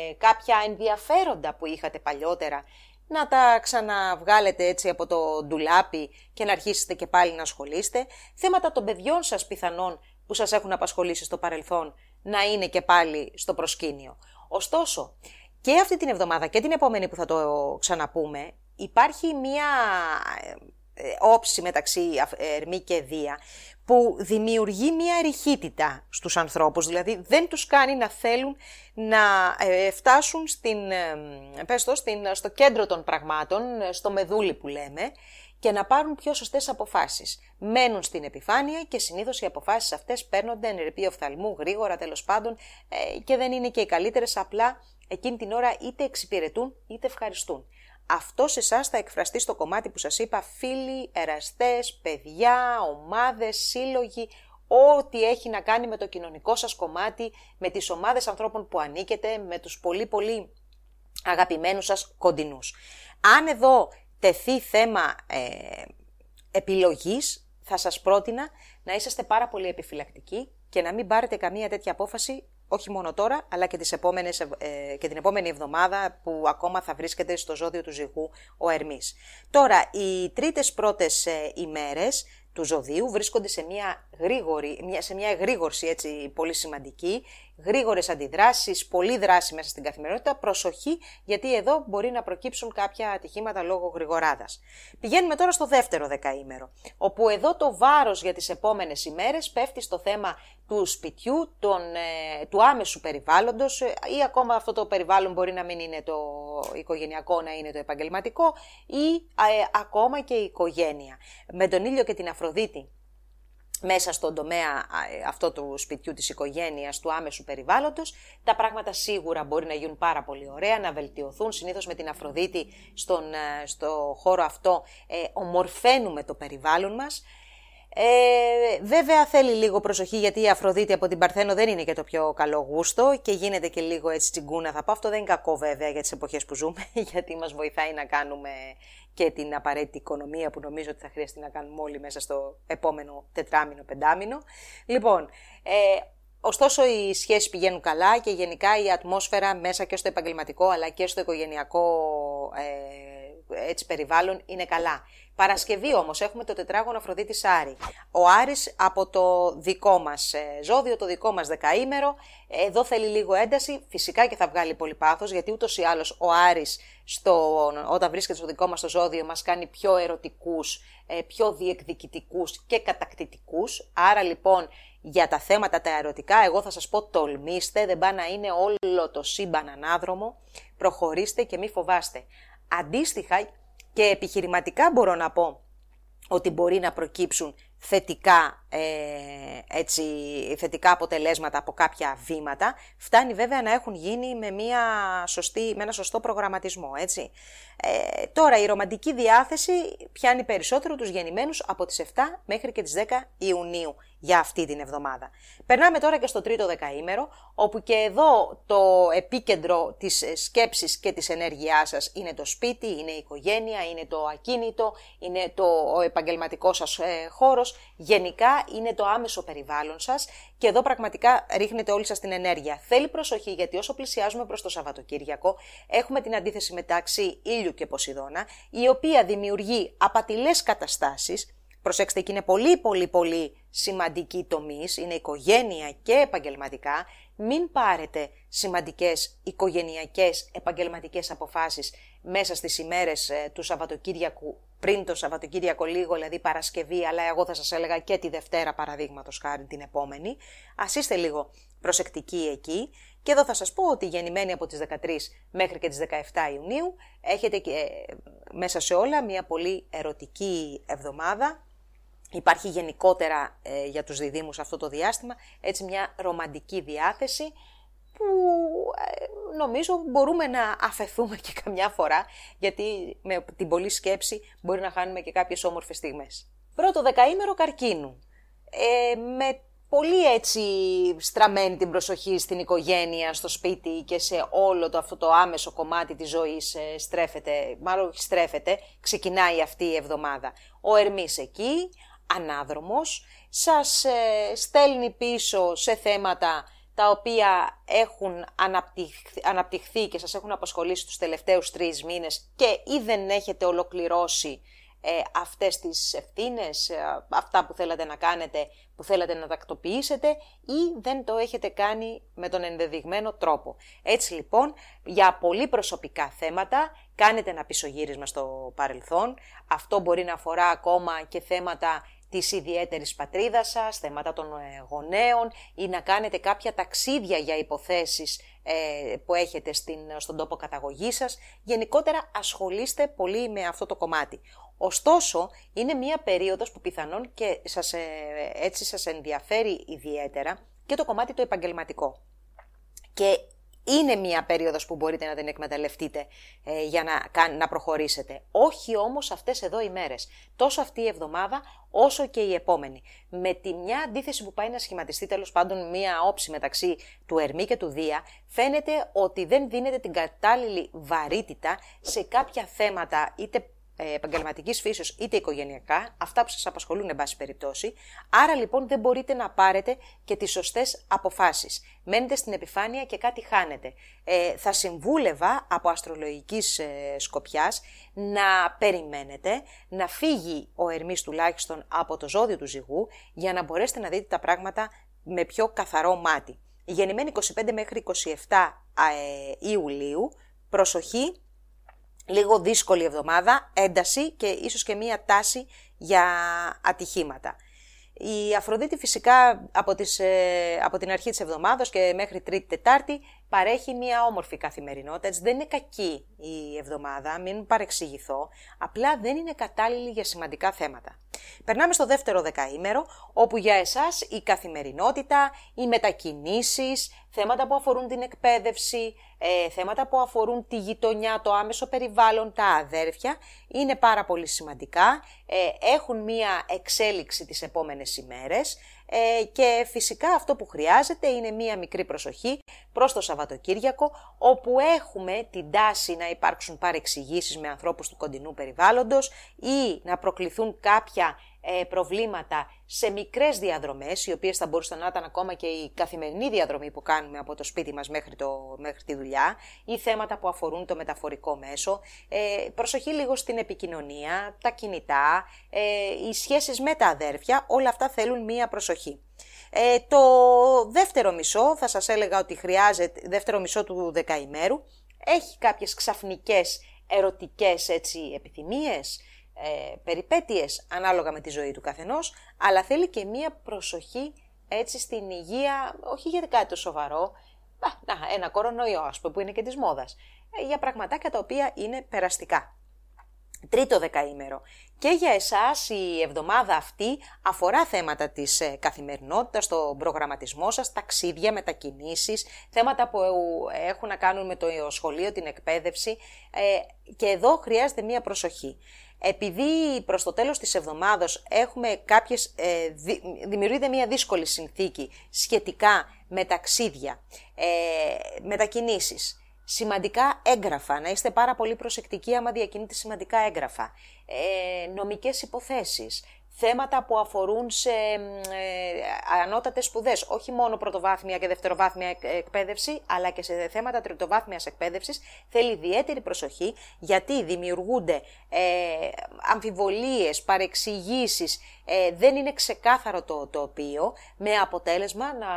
ε, κάποια ενδιαφέροντα που είχατε παλιότερα να τα ξαναβγάλετε έτσι από το ντουλάπι και να αρχίσετε και πάλι να ασχολείστε. Θέματα των παιδιών σας πιθανόν που σας έχουν απασχολήσει στο παρελθόν να είναι και πάλι στο προσκήνιο. Ωστόσο, και αυτή την εβδομάδα και την επόμενη που θα το ξαναπούμε, υπάρχει μία ε, ε, όψη μεταξύ Ερμή και Δία που δημιουργεί μία ρηχίτητα στους ανθρώπους, δηλαδή δεν τους κάνει να θέλουν να ε, φτάσουν στην, πες το, στην, στο κέντρο των πραγμάτων, στο μεδούλι που λέμε, και να πάρουν πιο σωστές αποφάσεις. Μένουν στην επιφάνεια και συνήθως οι αποφάσεις αυτές παίρνονται ενεργή οφθαλμού, γρήγορα τέλος πάντων και δεν είναι και οι καλύτερες, απλά εκείνη την ώρα είτε εξυπηρετούν είτε ευχαριστούν. Αυτό σε εσάς θα εκφραστεί στο κομμάτι που σας είπα φίλοι, εραστές, παιδιά, ομάδες, σύλλογοι, ό,τι έχει να κάνει με το κοινωνικό σας κομμάτι, με τις ομάδες ανθρώπων που ανήκετε, με τους πολύ πολύ αγαπημένους σας κοντινούς. Αν εδώ τεθεί θέμα ε, επιλογής, θα σας πρότεινα να είσαστε πάρα πολύ επιφυλακτικοί και να μην πάρετε καμία τέτοια απόφαση όχι μόνο τώρα, αλλά και, τις επόμενες, ε, και την επόμενη εβδομάδα που ακόμα θα βρίσκεται στο ζώδιο του ζυγού ο Ερμής. Τώρα, οι τρίτες πρώτες ε, ημέρες του ζωδίου βρίσκονται σε μια, γρήγορη, σε μια εγρήγορση έτσι, πολύ σημαντική, γρήγορες αντιδράσεις, πολλή δράση μέσα στην καθημερινότητα, προσοχή γιατί εδώ μπορεί να προκύψουν κάποια ατυχήματα λόγω γρηγοράδας. Πηγαίνουμε τώρα στο δεύτερο δεκαήμερο, όπου εδώ το βάρος για τις επόμενες ημέρες πέφτει στο θέμα του σπιτιού, τον, ε, του άμεσου περιβάλλοντος ε, ή ακόμα αυτό το περιβάλλον μπορεί να μην είναι το οικογενειακό, να είναι το επαγγελματικό ή ε, ακόμα και η οικογένεια. Με τον ήλιο και την Αφροδίτη μέσα στον τομέα αυτό του σπιτιού της οικογένειας, του άμεσου περιβάλλοντος, τα πράγματα σίγουρα μπορεί να γίνουν πάρα πολύ ωραία, να βελτιωθούν. Συνήθως με την Αφροδίτη στον, στο χώρο αυτό ε, ομορφαίνουμε το περιβάλλον μας. Ε, βέβαια θέλει λίγο προσοχή γιατί η Αφροδίτη από την Παρθένο δεν είναι και το πιο καλό γούστο και γίνεται και λίγο έτσι τσιγκούνα θα πω. Αυτό δεν είναι κακό βέβαια για τις εποχές που ζούμε γιατί μας βοηθάει να κάνουμε και την απαραίτητη οικονομία που νομίζω ότι θα χρειαστεί να κάνουμε όλοι μέσα στο επόμενο τετράμινο, πεντάμινο. Λοιπόν, ε, Ωστόσο, οι σχέσεις πηγαίνουν καλά και γενικά η ατμόσφαιρα μέσα και στο επαγγελματικό αλλά και στο οικογενειακό ε, έτσι, περιβάλλον είναι καλά. Παρασκευή όμως έχουμε το τετράγωνο Αφροδίτη Άρη. Ο Άρης από το δικό μας ε, ζώδιο, το δικό μας δεκαήμερο, εδώ θέλει λίγο ένταση, φυσικά και θα βγάλει πολύ πάθος, γιατί ούτως ή άλλως ο Άρης στο, όταν βρίσκεται στο δικό μας το ζώδιο μας κάνει πιο ερωτικούς, ε, πιο διεκδικητικούς και κατακτητικούς. Άρα λοιπόν για τα θέματα τα ερωτικά, εγώ θα σας πω τολμήστε, δεν πάει να είναι όλο το σύμπαν ανάδρομο, προχωρήστε και μη φοβάστε. Αντίστοιχα και επιχειρηματικά μπορώ να πω ότι μπορεί να προκύψουν θετικά, ε, έτσι, θετικά αποτελέσματα από κάποια βήματα, φτάνει βέβαια να έχουν γίνει με, μια σωστή, με ένα σωστό προγραμματισμό. Έτσι. Ε, τώρα η ρομαντική διάθεση πιάνει περισσότερο τους γεννημένους από τις 7 μέχρι και τις 10 Ιουνίου για αυτή την εβδομάδα. Περνάμε τώρα και στο τρίτο δεκαήμερο, όπου και εδώ το επίκεντρο της σκέψης και της ενέργειάς σας είναι το σπίτι, είναι η οικογένεια, είναι το ακίνητο, είναι το, ο επαγγελματικός σας ε, χώρος, γενικά είναι το άμεσο περιβάλλον σας και εδώ πραγματικά ρίχνετε όλη σας την ενέργεια. Θέλει προσοχή γιατί όσο πλησιάζουμε προς το Σαββατοκύριακο έχουμε την αντίθεση μεταξύ ήλιου και Ποσειδώνα, η οποία δημιουργεί απατηλές καταστάσεις, Προσέξτε, και είναι πολύ πολύ πολύ σημαντική τομή, είναι οικογένεια και επαγγελματικά. Μην πάρετε σημαντικές οικογενειακές επαγγελματικές αποφάσεις μέσα στις ημέρες ε, του Σαββατοκύριακου, πριν το Σαββατοκύριακο λίγο, δηλαδή Παρασκευή, αλλά εγώ θα σας έλεγα και τη Δευτέρα παραδείγματος χάρη την επόμενη. Ας είστε λίγο προσεκτικοί εκεί. Και εδώ θα σας πω ότι γεννημένοι από τις 13 μέχρι και τις 17 Ιουνίου έχετε και, ε, μέσα σε όλα μια πολύ ερωτική εβδομάδα Υπάρχει γενικότερα ε, για τους διδήμους αυτό το διάστημα έτσι μια ρομαντική διάθεση που ε, νομίζω μπορούμε να αφαιθούμε και καμιά φορά γιατί με την πολλή σκέψη μπορεί να χάνουμε και κάποιες όμορφες στιγμές. Πρώτο δεκαήμερο καρκίνου. Ε, με πολύ έτσι στραμμένη την προσοχή στην οικογένεια, στο σπίτι και σε όλο το αυτό το άμεσο κομμάτι της ζωής ε, στρέφεται, μάλλον στρέφεται, ξεκινάει αυτή η εβδομάδα. Ο Ερμής εκεί, ανάδρομος, σας ε, στέλνει πίσω σε θέματα τα οποία έχουν αναπτυχθεί, αναπτυχθεί και σας έχουν απασχολήσει τους τελευταίους τρεις μήνες και ή δεν έχετε ολοκληρώσει ε, αυτές τις ευθύνες, ε, αυτά που θέλατε να κάνετε, που θέλατε να τακτοποιήσετε ή δεν το έχετε κάνει με τον ενδεδειγμένο τρόπο. Έτσι λοιπόν, για πολύ προσωπικά θέματα, κάνετε ένα πισωγύρισμα στο παρελθόν. Αυτό μπορεί να αφορά ακόμα και θέματα της ιδιαίτερης πατρίδας σας, θέματα των ε, γονέων ή να κάνετε κάποια ταξίδια για υποθέσεις ε, που έχετε στην, στον τόπο καταγωγής σας. Γενικότερα ασχολείστε πολύ με αυτό το κομμάτι. Ωστόσο, είναι μία περίοδος που πιθανόν και σας, ε, έτσι σας ενδιαφέρει ιδιαίτερα και το κομμάτι το επαγγελματικό. Και είναι μια περίοδος που μπορείτε να την εκμεταλλευτείτε ε, για να, να προχωρήσετε. Όχι όμως αυτές εδώ οι μέρες. Τόσο αυτή η εβδομάδα όσο και η επόμενη. Με τη μια αντίθεση που πάει να σχηματιστεί τέλος πάντων μια όψη μεταξύ του Ερμή και του Δία, φαίνεται ότι δεν δίνεται την κατάλληλη βαρύτητα σε κάποια θέματα είτε ε, επαγγελματικής φύσεως είτε οικογενειακά, αυτά που σας απασχολούν εν πάση περιπτώσει, άρα λοιπόν δεν μπορείτε να πάρετε και τις σωστές αποφάσεις. Μένετε στην επιφάνεια και κάτι χάνετε. Ε, θα συμβούλευα από αστρολογικής ε, σκοπιάς να περιμένετε να φύγει ο Ερμής τουλάχιστον από το ζώδιο του ζυγού για να μπορέσετε να δείτε τα πράγματα με πιο καθαρό μάτι. Η γεννημένη 25 μέχρι 27 ε, Ιουλίου, προσοχή λίγο δύσκολη εβδομάδα, ένταση και ίσως και μία τάση για ατυχήματα. Η Αφροδίτη φυσικά από, τις, ε, από την αρχή της εβδομάδας και μέχρι Τρίτη Τετάρτη παρέχει μια όμορφη καθημερινότητα. Έτσι δεν είναι κακή η εβδομάδα, μην παρεξηγηθώ, απλά δεν είναι κατάλληλη για σημαντικά θέματα. Περνάμε στο δεύτερο δεκαήμερο, όπου για εσάς η καθημερινότητα, οι μετακινήσεις, θέματα που αφορούν την εκπαίδευση, ε, θέματα που αφορούν τη γειτονιά, το άμεσο περιβάλλον, τα αδέρφια, είναι πάρα πολύ σημαντικά, ε, έχουν μία εξέλιξη τις επόμενες ημέρες ε, και φυσικά αυτό που χρειάζεται είναι μία μικρή προσοχή προς το Σαββατοκύριακο, όπου έχουμε την τάση να υπάρξουν παρεξηγήσεις με ανθρώπους του κοντινού περιβάλλοντος ή να προκληθούν κάποια ε, προβλήματα σε μικρές διαδρομές, οι οποίες θα μπορούσαν να ήταν ακόμα και η καθημερινή διαδρομή που κάνουμε από το σπίτι μας μέχρι, το, μέχρι τη δουλειά, ή θέματα που αφορούν το μεταφορικό μέσο. Ε, προσοχή λίγο στην επικοινωνία, τα κινητά, ε, οι σχέσεις με τα αδέρφια, όλα αυτά θέλουν μία προσοχή. Ε, το δεύτερο μισό, θα σας έλεγα ότι χρειάζεται, δεύτερο μισό του δεκαημέρου, έχει κάποιες ξαφνικές ερωτικές έτσι, επιθυμίες, ε, περιπέτειες ανάλογα με τη ζωή του καθενός, αλλά θέλει και μία προσοχή έτσι στην υγεία, όχι για κάτι το σοβαρό, να, ένα κορονοϊό ας πούμε που είναι και της μόδας, ε, για πραγματάκια τα οποία είναι περαστικά. Τρίτο δεκαήμερο. Και για εσάς η εβδομάδα αυτή αφορά θέματα της ε, καθημερινότητας, το προγραμματισμό σας, ταξίδια, μετακινήσεις, θέματα που έχουν να κάνουν με το σχολείο, την εκπαίδευση ε, και εδώ χρειάζεται μία προσοχή. Επειδή προς το τέλος της εβδομάδας έχουμε κάποιες, ε, δημιουργείται μία δύσκολη συνθήκη σχετικά με ταξίδια, ε, μετακινήσεις, σημαντικά έγγραφα, να είστε πάρα πολύ προσεκτικοί άμα διακινείτε σημαντικά έγγραφα, ε, νομικές υποθέσεις, θέματα που αφορούν σε ε, ανώτατες σπουδές, όχι μόνο πρωτοβάθμια και δευτεροβάθμια εκπαίδευση, αλλά και σε θέματα τριτοβάθμιας εκπαίδευσης, θέλει ιδιαίτερη προσοχή, γιατί δημιουργούνται ε, αμφιβολίες, παρεξηγήσεις, ε, δεν είναι ξεκάθαρο το τοπίο, με αποτέλεσμα να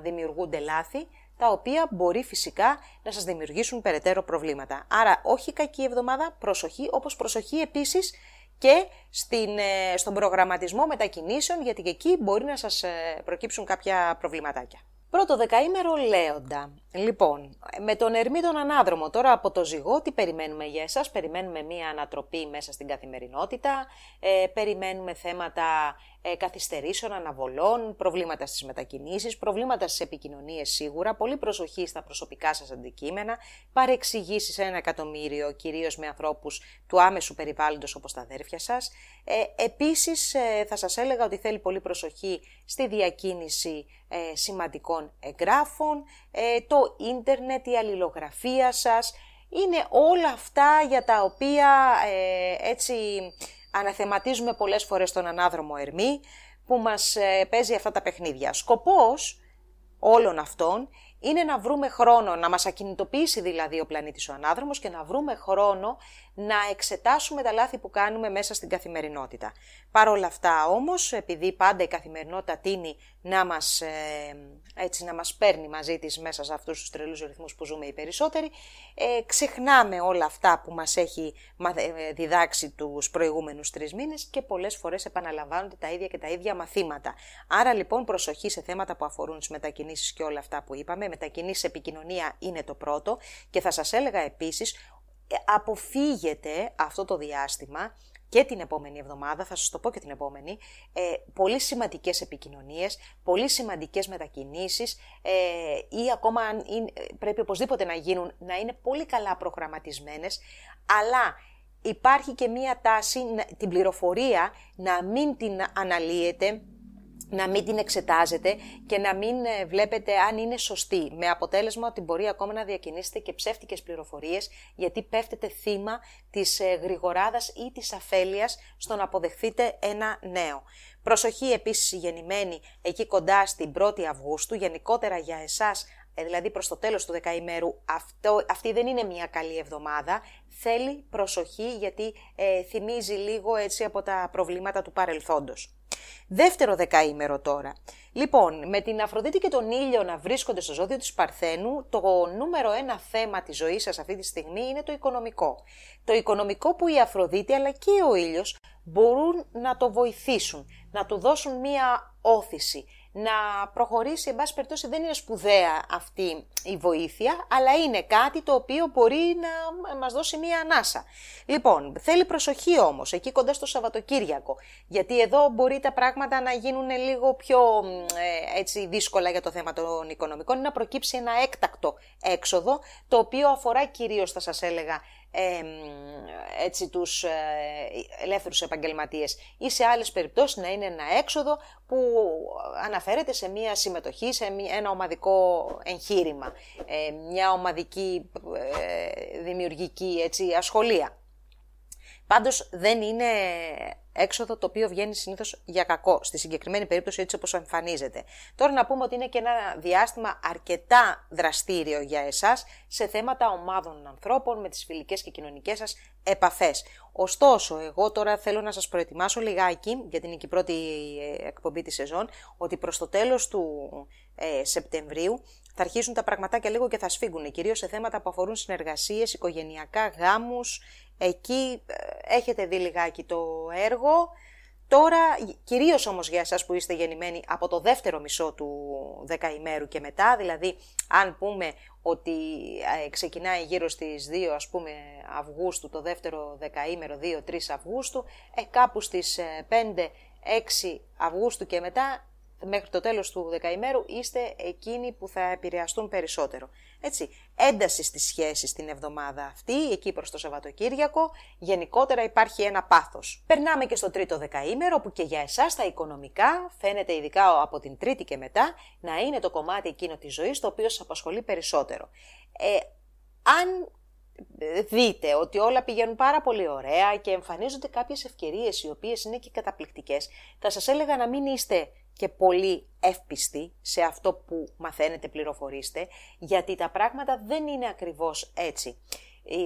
δημιουργούνται λάθη, τα οποία μπορεί φυσικά να σας δημιουργήσουν περαιτέρω προβλήματα. Άρα όχι κακή εβδομάδα, προσοχή, όπως προσοχή επίσης και στην, ε, στον προγραμματισμό μετακινήσεων, γιατί και εκεί μπορεί να σας ε, προκύψουν κάποια προβληματάκια. Πρώτο δεκαήμερο Λέοντα. Λοιπόν, με τον Ερμή τον Ανάδρομο, τώρα από το ζυγό, τι περιμένουμε για εσάς, περιμένουμε μία ανατροπή μέσα στην καθημερινότητα, ε, περιμένουμε θέματα ε, καθυστερήσεων, αναβολών, προβλήματα στις μετακινήσεις, προβλήματα στις επικοινωνίες σίγουρα, πολύ προσοχή στα προσωπικά σας αντικείμενα, παρεξηγήσεις ένα εκατομμύριο, κυρίως με ανθρώπους του άμεσου περιβάλλοντος όπως τα αδέρφια σας. Ε, επίσης ε, θα σας έλεγα ότι θέλει πολύ προσοχή στη διακίνηση ε, σημαντικών εγγράφων, ε, το ίντερνετ, η αλληλογραφία σας, είναι όλα αυτά για τα οποία έτσι αναθεματίζουμε πολλές φορές τον ανάδρομο Ερμή που μας ε, παίζει αυτά τα παιχνίδια. Σκοπός όλων αυτών είναι να βρούμε χρόνο, να μας ακινητοποιήσει δηλαδή ο πλανήτης ο ανάδρομος και να βρούμε χρόνο να εξετάσουμε τα λάθη που κάνουμε μέσα στην καθημερινότητα. Παρ' όλα αυτά όμως, επειδή πάντα η καθημερινότητα τίνει να μας, ε, έτσι, να μας παίρνει μαζί της μέσα σε αυτούς τους τρελούς ρυθμούς που ζούμε οι περισσότεροι, ε, ξεχνάμε όλα αυτά που μας έχει ε, διδάξει τους προηγούμενους τρεις μήνες και πολλές φορές επαναλαμβάνονται τα ίδια και τα ίδια μαθήματα. Άρα λοιπόν προσοχή σε θέματα που αφορούν τις μετακινήσεις και όλα αυτά που είπαμε. Μετακινήσεις επικοινωνία είναι το πρώτο και θα σας έλεγα επίσης ε, αποφύγετε αυτό το διάστημα και την επόμενη εβδομάδα, θα σας το πω και την επόμενη, ε, πολύ σημαντικές επικοινωνίες, πολύ σημαντικές μετακινήσεις ε, ή ακόμα αν πρέπει οπωσδήποτε να γίνουν, να είναι πολύ καλά προγραμματισμένες, αλλά υπάρχει και μία τάση την πληροφορία να μην την αναλύετε, να μην την εξετάζετε και να μην ε, βλέπετε αν είναι σωστή. Με αποτέλεσμα ότι μπορεί ακόμα να διακινήσετε και ψεύτικες πληροφορίες γιατί πέφτετε θύμα της ε, γρηγοράδας ή της αφέλειας στο να αποδεχθείτε ένα νέο. Προσοχή επίσης γεννημένη εκεί κοντά στην 1η Αυγούστου, γενικότερα για εσάς ε, δηλαδή προς το τέλος του δεκαημέρου, αυτό, αυτή δεν είναι μια καλή εβδομάδα, θέλει προσοχή γιατί θυμίζει λίγο έτσι από τα προβλήματα του παρελθόντος. Δεύτερο δεκαήμερο τώρα. Λοιπόν, με την Αφροδίτη και τον ήλιο να βρίσκονται στο ζώδιο της Παρθένου, το νούμερο ένα θέμα της ζωής σας αυτή τη στιγμή είναι το οικονομικό. Το οικονομικό που η Αφροδίτη αλλά και ο ήλιος μπορούν να το βοηθήσουν, να του δώσουν μία όθηση, να προχωρήσει, εν πάση περιπτώσει δεν είναι σπουδαία αυτή η βοήθεια, αλλά είναι κάτι το οποίο μπορεί να μας δώσει μία ανάσα. Λοιπόν, θέλει προσοχή όμως, εκεί κοντά στο Σαββατοκύριακο, γιατί εδώ μπορεί τα πράγματα να γίνουν λίγο πιο ε, έτσι, δύσκολα για το θέμα των οικονομικών, ή να προκύψει ένα έκτακτο έξοδο, το οποίο αφορά κυρίως, θα σας έλεγα, έτσι, τους ε, ελεύθερους επαγγελματίες ή σε άλλες περιπτώσεις να είναι ένα έξοδο που αναφέρεται σε μια συμμετοχή, σε ένα ομαδικό εγχείρημα, ε, μια ομαδική ε, δημιουργική έτσι, ασχολία. Πάντως δεν είναι έξοδο το οποίο βγαίνει συνήθως για κακό, στη συγκεκριμένη περίπτωση έτσι όπως εμφανίζεται. Τώρα να πούμε ότι είναι και ένα διάστημα αρκετά δραστήριο για εσάς σε θέματα ομάδων ανθρώπων με τις φιλικές και κοινωνικές σας επαφές. Ωστόσο, εγώ τώρα θέλω να σας προετοιμάσω λιγάκι, γιατί είναι και η πρώτη ε, εκπομπή της σεζόν, ότι προς το τέλος του ε, Σεπτεμβρίου θα αρχίσουν τα πραγματάκια λίγο και θα σφίγγουν, κυρίως σε θέματα που αφορούν συνεργασίες, οικογενειακά, γάμους. Εκεί ε, έχετε δει λιγάκι το έργο. Τώρα, κυρίως όμως για εσάς που είστε γεννημένοι από το δεύτερο μισό του δεκαημέρου και μετά, δηλαδή αν πούμε ότι ε, ξεκινάει γύρω στις 2 ας πούμε Αυγούστου, το δεύτερο δεκαήμερο, 2-3 Αυγούστου, ε, κάπου στις 5-6 ε, Αυγούστου και μετά μέχρι το τέλος του δεκαημέρου είστε εκείνοι που θα επηρεαστούν περισσότερο. Έτσι, ένταση στις σχέσεις την εβδομάδα αυτή, εκεί προς το Σαββατοκύριακο, γενικότερα υπάρχει ένα πάθος. Περνάμε και στο τρίτο δεκαήμερο, που και για εσάς τα οικονομικά φαίνεται ειδικά από την τρίτη και μετά να είναι το κομμάτι εκείνο της ζωής το οποίο σας απασχολεί περισσότερο. Ε, αν δείτε ότι όλα πηγαίνουν πάρα πολύ ωραία και εμφανίζονται κάποιες ευκαιρίες οι οποίες είναι και καταπληκτικές, θα σας έλεγα να μην είστε και πολύ εύπιστοι σε αυτό που μαθαίνετε, πληροφορήστε, γιατί τα πράγματα δεν είναι ακριβώς έτσι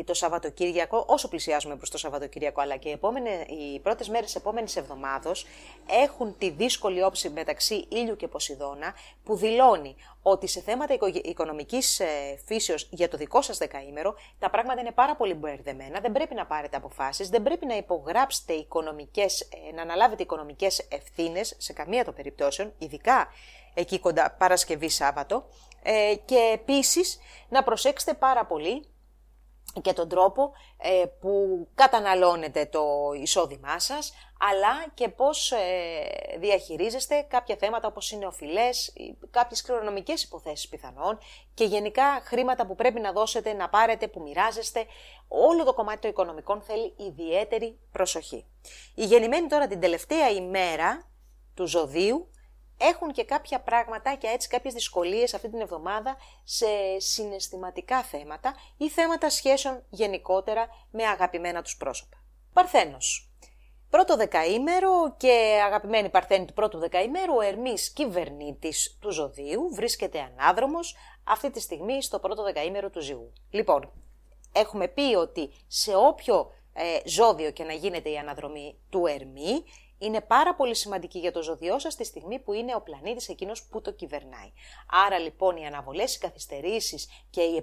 το Σαββατοκύριακο, όσο πλησιάζουμε προς το Σαββατοκύριακο, αλλά και οι, επόμενες, οι πρώτες μέρες της επόμενης εβδομάδος έχουν τη δύσκολη όψη μεταξύ ήλιου και Ποσειδώνα, που δηλώνει ότι σε θέματα οικονομικής ε, φύσεως για το δικό σας δεκαήμερο, τα πράγματα είναι πάρα πολύ μπερδεμένα, δεν πρέπει να πάρετε αποφάσεις, δεν πρέπει να υπογράψετε οικονομικές, ε, να αναλάβετε οικονομικές ευθύνες σε καμία των περιπτώσεων, ειδικά εκεί κοντά Παρασκευή Σάββατο, ε, και επίσης να προσέξετε πάρα πολύ και τον τρόπο ε, που καταναλώνετε το εισόδημά σας, αλλά και πώς ε, διαχειρίζεστε κάποια θέματα όπως είναι οφειλές, κάποιες κληρονομικές υποθέσεις πιθανόν και γενικά χρήματα που πρέπει να δώσετε, να πάρετε, που μοιράζεστε. Όλο το κομμάτι των οικονομικών θέλει ιδιαίτερη προσοχή. Η γεννημένη τώρα την τελευταία ημέρα του ζωδίου έχουν και κάποια και έτσι κάποιες δυσκολίες αυτή την εβδομάδα σε συναισθηματικά θέματα ή θέματα σχέσεων γενικότερα με αγαπημένα τους πρόσωπα. Παρθένος. Πρώτο δεκαήμερο και αγαπημένη Παρθένη του πρώτου δεκαήμερου, ο Ερμής κυβερνήτης του ζωδίου, βρίσκεται ανάδρομος αυτή τη στιγμή στο πρώτο δεκαήμερο του ζυγού. Λοιπόν, έχουμε πει ότι σε όποιο ε, ζώδιο και να γίνεται η αναδρομή του Ερμή, είναι πάρα πολύ σημαντική για το ζωδιό σας τη στιγμή που είναι ο πλανήτης εκείνος που το κυβερνάει. Άρα λοιπόν οι αναβολές, οι καθυστερήσεις και η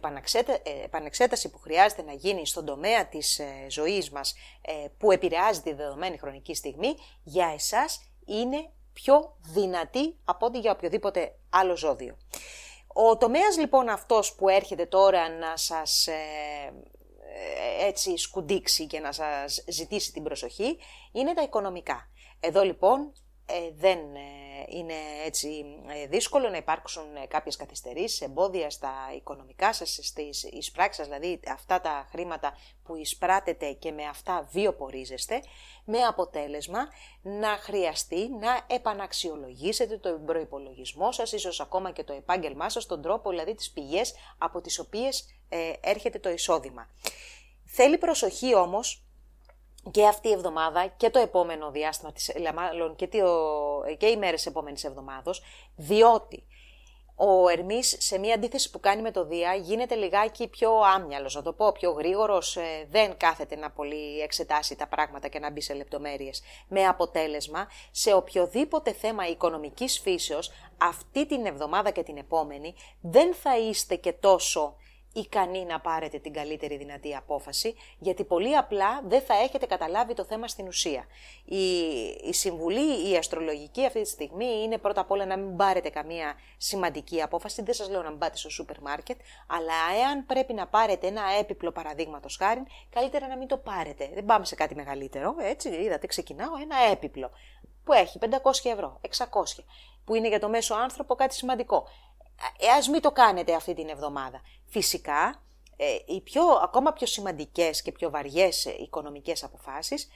ε, επανεξέταση που χρειάζεται να γίνει στον τομέα της ε, ζωής μας ε, που επηρεάζει τη δεδομένη χρονική στιγμή, για εσάς είναι πιο δυνατή από ό,τι για οποιοδήποτε άλλο ζώδιο. Ο τομέας λοιπόν αυτός που έρχεται τώρα να σας έτσι σκουντίξει και να σας ζητήσει την προσοχή είναι τα οικονομικά. Εδώ λοιπόν ε, δεν ε, είναι έτσι ε, δύσκολο να υπάρξουν κάποιες καθυστερήσεις, εμπόδια στα οικονομικά σας, στις εισπράξεις δηλαδή αυτά τα χρήματα που εισπράτετε και με αυτά βιοπορίζεστε, με αποτέλεσμα να χρειαστεί να επαναξιολογήσετε το προϋπολογισμό σας, ίσως ακόμα και το επάγγελμά σας, τον τρόπο δηλαδή τις πηγές από τις οποίες έρχεται το εισόδημα. Θέλει προσοχή όμως και αυτή η εβδομάδα και το επόμενο διάστημα, της, μάλλον και, το, και οι μέρες επόμενης εβδομάδος, διότι ο Ερμής σε μια αντίθεση που κάνει με το Δία γίνεται λιγάκι πιο άμυαλος, να το πω πιο γρήγορος, ε, δεν κάθεται να πολύ εξετάσει τα πράγματα και να μπει σε λεπτομέρειες. Με αποτέλεσμα, σε οποιοδήποτε θέμα οικονομικής φύσεως, αυτή την εβδομάδα και την επόμενη, δεν θα είστε και τόσο ικανοί να πάρετε την καλύτερη δυνατή απόφαση, γιατί πολύ απλά δεν θα έχετε καταλάβει το θέμα στην ουσία. Η, η συμβουλή, η αστρολογική αυτή τη στιγμή είναι πρώτα απ' όλα να μην πάρετε καμία σημαντική απόφαση. Δεν σας λέω να μην πάτε στο σούπερ μάρκετ, αλλά εάν πρέπει να πάρετε ένα έπιπλο παραδείγματος χάρη, καλύτερα να μην το πάρετε. Δεν πάμε σε κάτι μεγαλύτερο, έτσι, είδατε, ξεκινάω ένα έπιπλο που έχει 500 ευρώ, 600, που είναι για το μέσο άνθρωπο κάτι σημαντικό. Ε, ας μην το κάνετε αυτή την εβδομάδα. Φυσικά, ε, οι πιο, ακόμα πιο σημαντικές και πιο βαριές ε, οικονομικές αποφάσεις,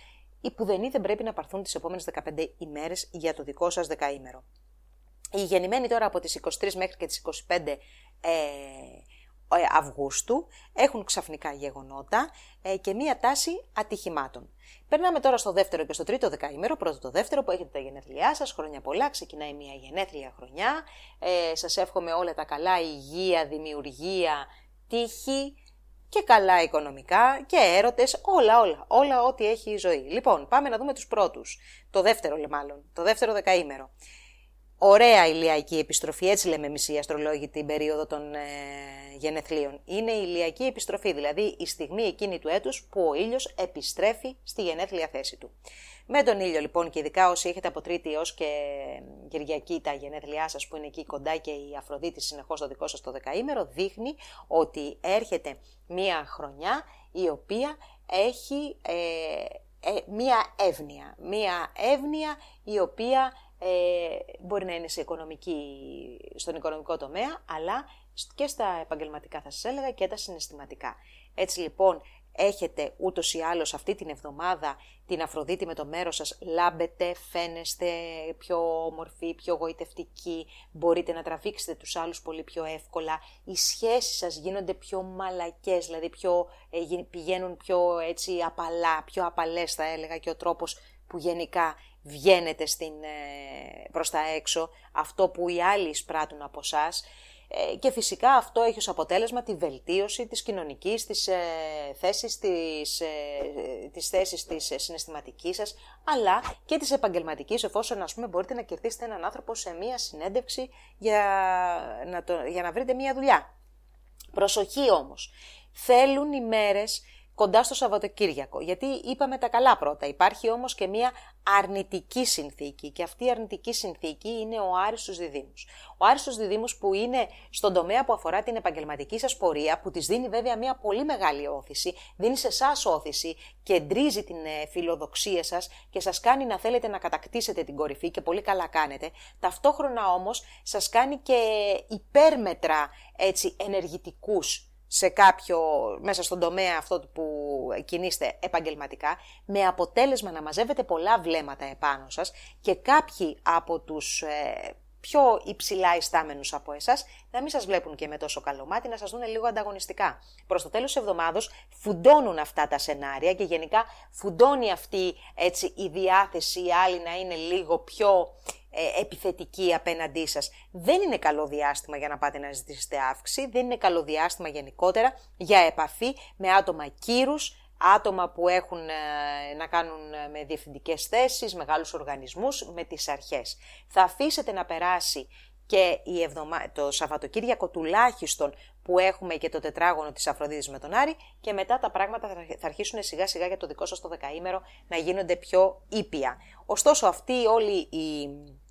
οι πουδενοί δεν πρέπει να πάρθουν τις επόμενες 15 ημέρες για το δικό σας δεκαήμερο. Οι γεννημένοι τώρα από τις 23 μέχρι και τις 25 ε, ε, Αυγούστου έχουν ξαφνικά γεγονότα ε, και μία τάση ατυχημάτων. Περνάμε τώρα στο δεύτερο και στο τρίτο δεκαήμερο, πρώτο το δεύτερο που έχετε τα γενέθλιά σας, χρόνια πολλά, ξεκινάει μια γενέθλια χρονιά. Ε, σας εύχομαι όλα τα καλά, υγεία, δημιουργία, τύχη και καλά οικονομικά και έρωτες, όλα, όλα, όλα ό,τι έχει η ζωή. Λοιπόν, πάμε να δούμε τους πρώτους, το δεύτερο μάλλον, το δεύτερο δεκαήμερο. Ωραία ηλιακή επιστροφή, έτσι λέμε εμείς οι αστρολόγοι την περίοδο των ε, γενεθλίων. Είναι η ηλιακή επιστροφή, δηλαδή η στιγμή εκείνη του έτους που ο ήλιος επιστρέφει στη γενέθλια θέση του. Με τον ήλιο λοιπόν και ειδικά όσοι έχετε από Τρίτη έως και Κυριακή τα γενέθλιά σας που είναι εκεί κοντά και η Αφροδίτη συνεχώς το δικό σας το δεκαήμερο δείχνει ότι έρχεται μία χρονιά η οποία έχει ε, ε, μία εύνοια. Μία εύνοια η οποία ε, μπορεί να είναι σε οικονομική, στον οικονομικό τομέα, αλλά και στα επαγγελματικά θα σας έλεγα και τα συναισθηματικά. Έτσι λοιπόν έχετε ούτως ή άλλως αυτή την εβδομάδα την Αφροδίτη με το μέρος σας, λάμπετε, φαίνεστε πιο όμορφοι, πιο γοητευτικοί, μπορείτε να τραβήξετε τους άλλους πολύ πιο εύκολα, οι σχέσεις σας γίνονται πιο μαλακές, δηλαδή πιο, ε, πηγαίνουν πιο έτσι απαλά, πιο απαλές θα έλεγα και ο τρόπος που γενικά βγαίνετε στην, ε, προς τα έξω, αυτό που οι άλλοι εισπράττουν από εσάς. Και φυσικά αυτό έχει ως αποτέλεσμα τη βελτίωση της κοινωνικής, της ε, θέσης, της, ε, της θέσης της ε, συναισθηματικής σας, αλλά και της επαγγελματικής, εφόσον ας πούμε μπορείτε να κερδίσετε έναν άνθρωπο σε μία συνέντευξη για να, το, για να βρείτε μία δουλειά. Προσοχή όμως, θέλουν οι μέρες κοντά στο Σαββατοκύριακο. Γιατί είπαμε τα καλά πρώτα. Υπάρχει όμως και μία αρνητική συνθήκη και αυτή η αρνητική συνθήκη είναι ο άριστος διδήμους. Ο άριστος διδήμους που είναι στον τομέα που αφορά την επαγγελματική σας πορεία, που της δίνει βέβαια μία πολύ μεγάλη όθηση, δίνει σε εσάς όθηση, κεντρίζει την ε, φιλοδοξία σας και σας κάνει να θέλετε να κατακτήσετε την κορυφή και πολύ καλά κάνετε. Ταυτόχρονα όμως σας κάνει και υπέρμετρα έτσι, ενεργητικούς σε κάποιο, μέσα στον τομέα αυτό που κινείστε επαγγελματικά, με αποτέλεσμα να μαζεύετε πολλά βλέμματα επάνω σας και κάποιοι από τους ε, πιο υψηλά ιστάμενους από εσάς να μην σας βλέπουν και με τόσο καλό μάτι, να σας δουν λίγο ανταγωνιστικά. Προς το τέλος της εβδομάδος φουντώνουν αυτά τα σενάρια και γενικά φουντώνει αυτή έτσι, η διάθεση οι άλλοι να είναι λίγο πιο ε, επιθετική απέναντί σας. Δεν είναι καλό διάστημα για να πάτε να ζητήσετε αύξηση, δεν είναι καλό διάστημα γενικότερα για επαφή με άτομα κύρους, άτομα που έχουν ε, να κάνουν ε, με διευθυντικές θέσεις, μεγάλους οργανισμούς, με τις αρχές. Θα αφήσετε να περάσει και η εβδομα... το Σαββατοκύριακο τουλάχιστον που έχουμε και το τετράγωνο της Αφροδίτης με τον Άρη και μετά τα πράγματα θα αρχίσουν σιγά σιγά για το δικό σας το δεκαήμερο να γίνονται πιο ήπια. Ωστόσο αυτή όλη η ε,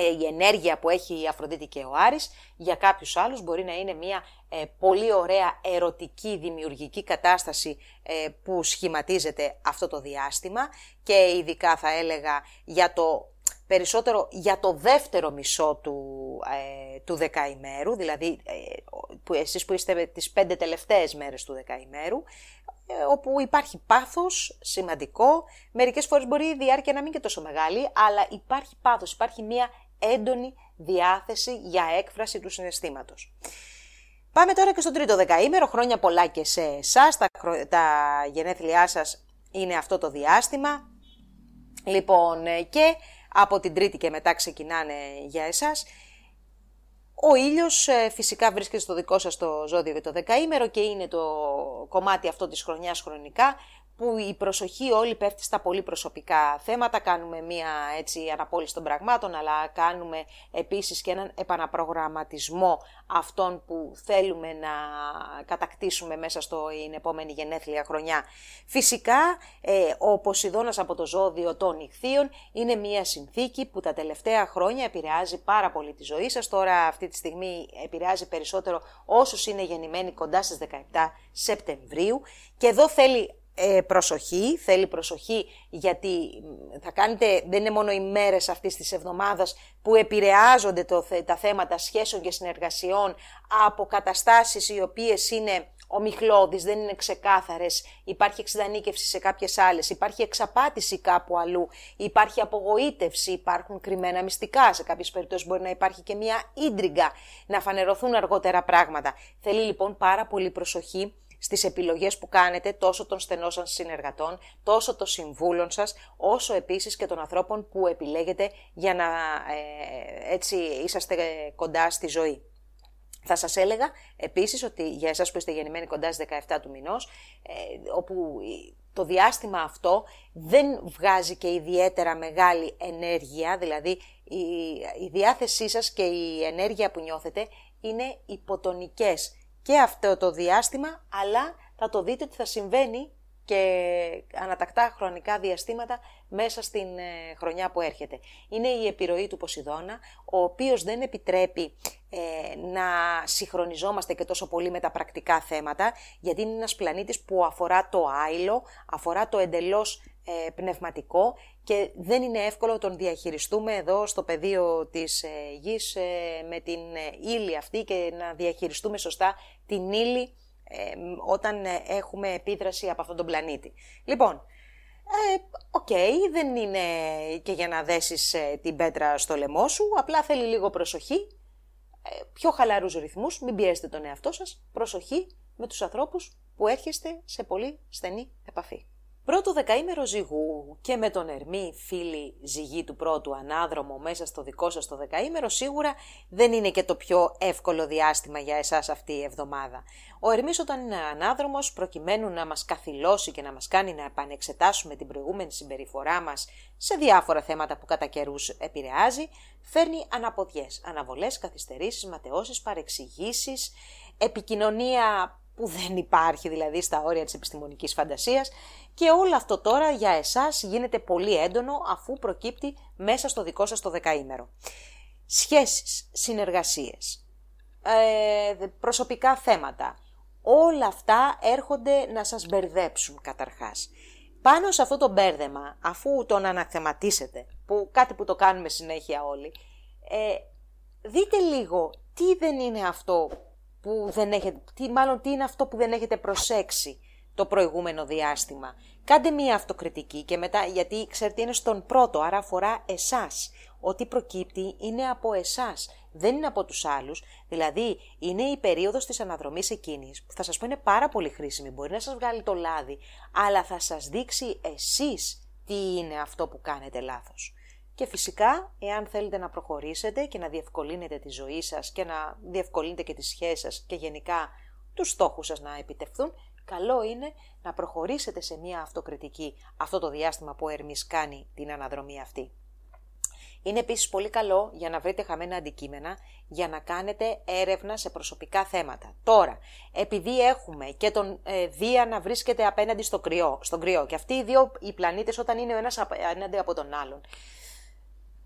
η ενέργεια που έχει η Αφροδίτη και ο Άρης, για κάποιους άλλους μπορεί να είναι μια ε, πολύ ωραία ερωτική δημιουργική κατάσταση ε, που σχηματίζεται αυτό το διάστημα. Και ειδικά θα έλεγα για το περισσότερο για το δεύτερο μισό του, ε, του δεκαημέρου, δηλαδή που εσείς που είστε τις πέντε τελευταίες μέρες του δεκαημέρου, όπου υπάρχει πάθος σημαντικό, μερικές φορές μπορεί η διάρκεια να μην είναι και τόσο μεγάλη, αλλά υπάρχει πάθος, υπάρχει μια έντονη διάθεση για έκφραση του συναισθήματος. Πάμε τώρα και στο τρίτο δεκαήμερο, χρόνια πολλά και σε εσάς, τα, τα γενέθλιά σας είναι αυτό το διάστημα. Λοιπόν, ε, και από την τρίτη και μετά ξεκινάνε για εσάς. Ο ήλιος ε, φυσικά βρίσκεται στο δικό σας το ζώδιο για το δεκαήμερο και είναι το κομμάτι αυτό της χρονιάς χρονικά που η προσοχή όλη πέφτει στα πολύ προσωπικά θέματα, κάνουμε μία έτσι αναπόλυση των πραγμάτων, αλλά κάνουμε επίσης και έναν επαναπρογραμματισμό αυτών που θέλουμε να κατακτήσουμε μέσα στην επόμενη γενέθλια χρονιά. Φυσικά, ε, ο Ποσειδώνας από το ζώδιο των Ιχθείων είναι μία συνθήκη που τα τελευταία χρόνια επηρεάζει πάρα πολύ τη ζωή σας. Τώρα αυτή τη στιγμή επηρεάζει περισσότερο όσους είναι γεννημένοι κοντά στις 17 Σεπτεμβρίου και εδώ θέλει ε, προσοχή, θέλει προσοχή γιατί θα κάνετε, δεν είναι μόνο οι μέρες αυτής της εβδομάδας που επηρεάζονται το, τα θέματα σχέσεων και συνεργασιών από καταστάσεις οι οποίες είναι ομιχλώδεις, δεν είναι ξεκάθαρες, υπάρχει εξειδανίκευση σε κάποιες άλλες, υπάρχει εξαπάτηση κάπου αλλού, υπάρχει απογοήτευση, υπάρχουν κρυμμένα μυστικά, σε κάποιες περιπτώσεις μπορεί να υπάρχει και μια ίντριγκα, να φανερωθούν αργότερα πράγματα. Θέλει λοιπόν πάρα πολύ προσοχή στις επιλογές που κάνετε τόσο των στενών σας συνεργατών, τόσο των συμβούλων σας, όσο επίσης και των ανθρώπων που επιλέγετε για να ε, έτσι είσαστε κοντά στη ζωή. Θα σας έλεγα επίσης ότι για εσάς που είστε γεννημένοι κοντά στις 17 του μηνός, ε, όπου το διάστημα αυτό δεν βγάζει και ιδιαίτερα μεγάλη ενέργεια, δηλαδή η, η διάθεσή σας και η ενέργεια που νιώθετε είναι υποτονικές και αυτό το διάστημα, αλλά θα το δείτε ότι θα συμβαίνει και ανατακτά χρονικά διαστήματα μέσα στην ε, χρονιά που έρχεται. Είναι η επιρροή του Ποσειδώνα, ο οποίος δεν επιτρέπει ε, να συγχρονιζόμαστε και τόσο πολύ με τα πρακτικά θέματα, γιατί είναι ένας πλανήτης που αφορά το άϊλο, αφορά το εντελώς ε, πνευματικό και δεν είναι εύκολο τον διαχειριστούμε εδώ στο πεδίο της ε, γης με την ύλη αυτή και να διαχειριστούμε σωστά την ύλη όταν έχουμε επίδραση από αυτόν τον πλανήτη. Λοιπόν, οκ, δεν είναι και για να δέσεις την πέτρα στο λαιμό σου, απλά θέλει λίγο προσοχή ε, πιο χαλαρούς ρυθμούς, μην πιέζετε τον εαυτό σας, προσοχή με τους ανθρώπους που έρχεστε σε πολύ στενή επαφή. Πρώτο δεκαήμερο ζυγού και με τον Ερμή φίλη ζυγή του πρώτου ανάδρομο μέσα στο δικό σας το δεκαήμερο σίγουρα δεν είναι και το πιο εύκολο διάστημα για εσάς αυτή η εβδομάδα. Ο Ερμής όταν είναι ανάδρομος προκειμένου να μας καθυλώσει και να μας κάνει να επανεξετάσουμε την προηγούμενη συμπεριφορά μας σε διάφορα θέματα που κατά καιρούς επηρεάζει, φέρνει αναποδιές, αναβολές, καθυστερήσεις, ματαιώσεις, παρεξηγήσεις, επικοινωνία που δεν υπάρχει δηλαδή στα όρια της επιστημονικής φαντασίας και όλο αυτό τώρα για εσάς γίνεται πολύ έντονο αφού προκύπτει μέσα στο δικό σας το δεκαήμερο. Σχέσεις, συνεργασίες, ε, προσωπικά θέματα, όλα αυτά έρχονται να σας μπερδέψουν καταρχάς. Πάνω σε αυτό το μπέρδεμα, αφού τον αναθεματίσετε, που κάτι που το κάνουμε συνέχεια όλοι, ε, δείτε λίγο τι δεν είναι αυτό που δεν έχετε, τι, μάλλον τι είναι αυτό που δεν έχετε προσέξει το προηγούμενο διάστημα. Κάντε μία αυτοκριτική και μετά, γιατί ξέρετε είναι στον πρώτο, άρα αφορά εσάς. Ό,τι προκύπτει είναι από εσάς, δεν είναι από τους άλλους. Δηλαδή, είναι η περίοδος της αναδρομής εκείνης, που θα σας πω είναι πάρα πολύ χρήσιμη, μπορεί να σας βγάλει το λάδι, αλλά θα σας δείξει εσείς τι είναι αυτό που κάνετε λάθος. Και φυσικά, εάν θέλετε να προχωρήσετε και να διευκολύνετε τη ζωή σας και να διευκολύνετε και τις σχέσεις σας και γενικά τους στόχους σας να επιτευχθούν, καλό είναι να προχωρήσετε σε μια αυτοκριτική αυτό το διάστημα που ο Ερμής κάνει την αναδρομή αυτή. Είναι επίσης πολύ καλό για να βρείτε χαμένα αντικείμενα για να κάνετε έρευνα σε προσωπικά θέματα. Τώρα, επειδή έχουμε και τον ε, Δία να βρίσκεται απέναντι στο κρυό, στον κρυό και αυτοί οι δύο οι πλανήτες όταν είναι ο ένας απέναντι από τον άλλον,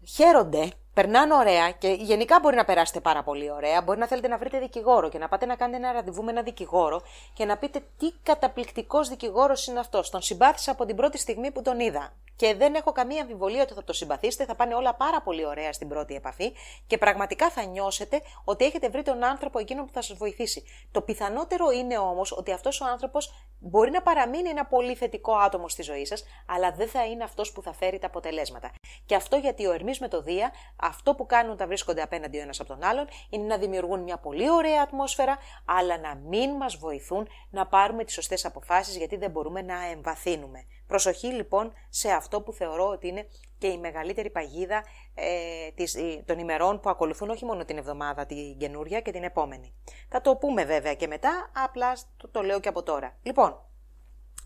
χαίρονται, περνάνε ωραία και γενικά μπορεί να περάσετε πάρα πολύ ωραία. Μπορεί να θέλετε να βρείτε δικηγόρο και να πάτε να κάνετε ένα ραντεβού με ένα δικηγόρο και να πείτε τι καταπληκτικός δικηγόρος είναι αυτός. Τον συμπάθησα από την πρώτη στιγμή που τον είδα. Και δεν έχω καμία αμφιβολία ότι θα το συμπαθήσετε, θα πάνε όλα πάρα πολύ ωραία στην πρώτη επαφή και πραγματικά θα νιώσετε ότι έχετε βρει τον άνθρωπο εκείνο που θα σας βοηθήσει. Το πιθανότερο είναι όμως ότι αυτός ο άνθρωπος μπορεί να παραμείνει ένα πολύ θετικό άτομο στη ζωή σας, αλλά δεν θα είναι αυτός που θα φέρει τα αποτελέσματα. Και αυτό γιατί ο Ερμής με το Δία, αυτό που κάνουν τα βρίσκονται απέναντι ο ένας από τον άλλον, είναι να δημιουργούν μια πολύ ωραία ατμόσφαιρα, αλλά να μην μας βοηθούν να πάρουμε τις σωστές αποφάσεις, γιατί δεν μπορούμε να εμβαθύνουμε. Προσοχή λοιπόν σε αυτό που θεωρώ ότι είναι και η μεγαλύτερη παγίδα ε, της, των ημερών που ακολουθούν όχι μόνο την εβδομάδα την καινούρια και την επόμενη. Θα το πούμε βέβαια και μετά, απλά το, το λέω και από τώρα. Λοιπόν,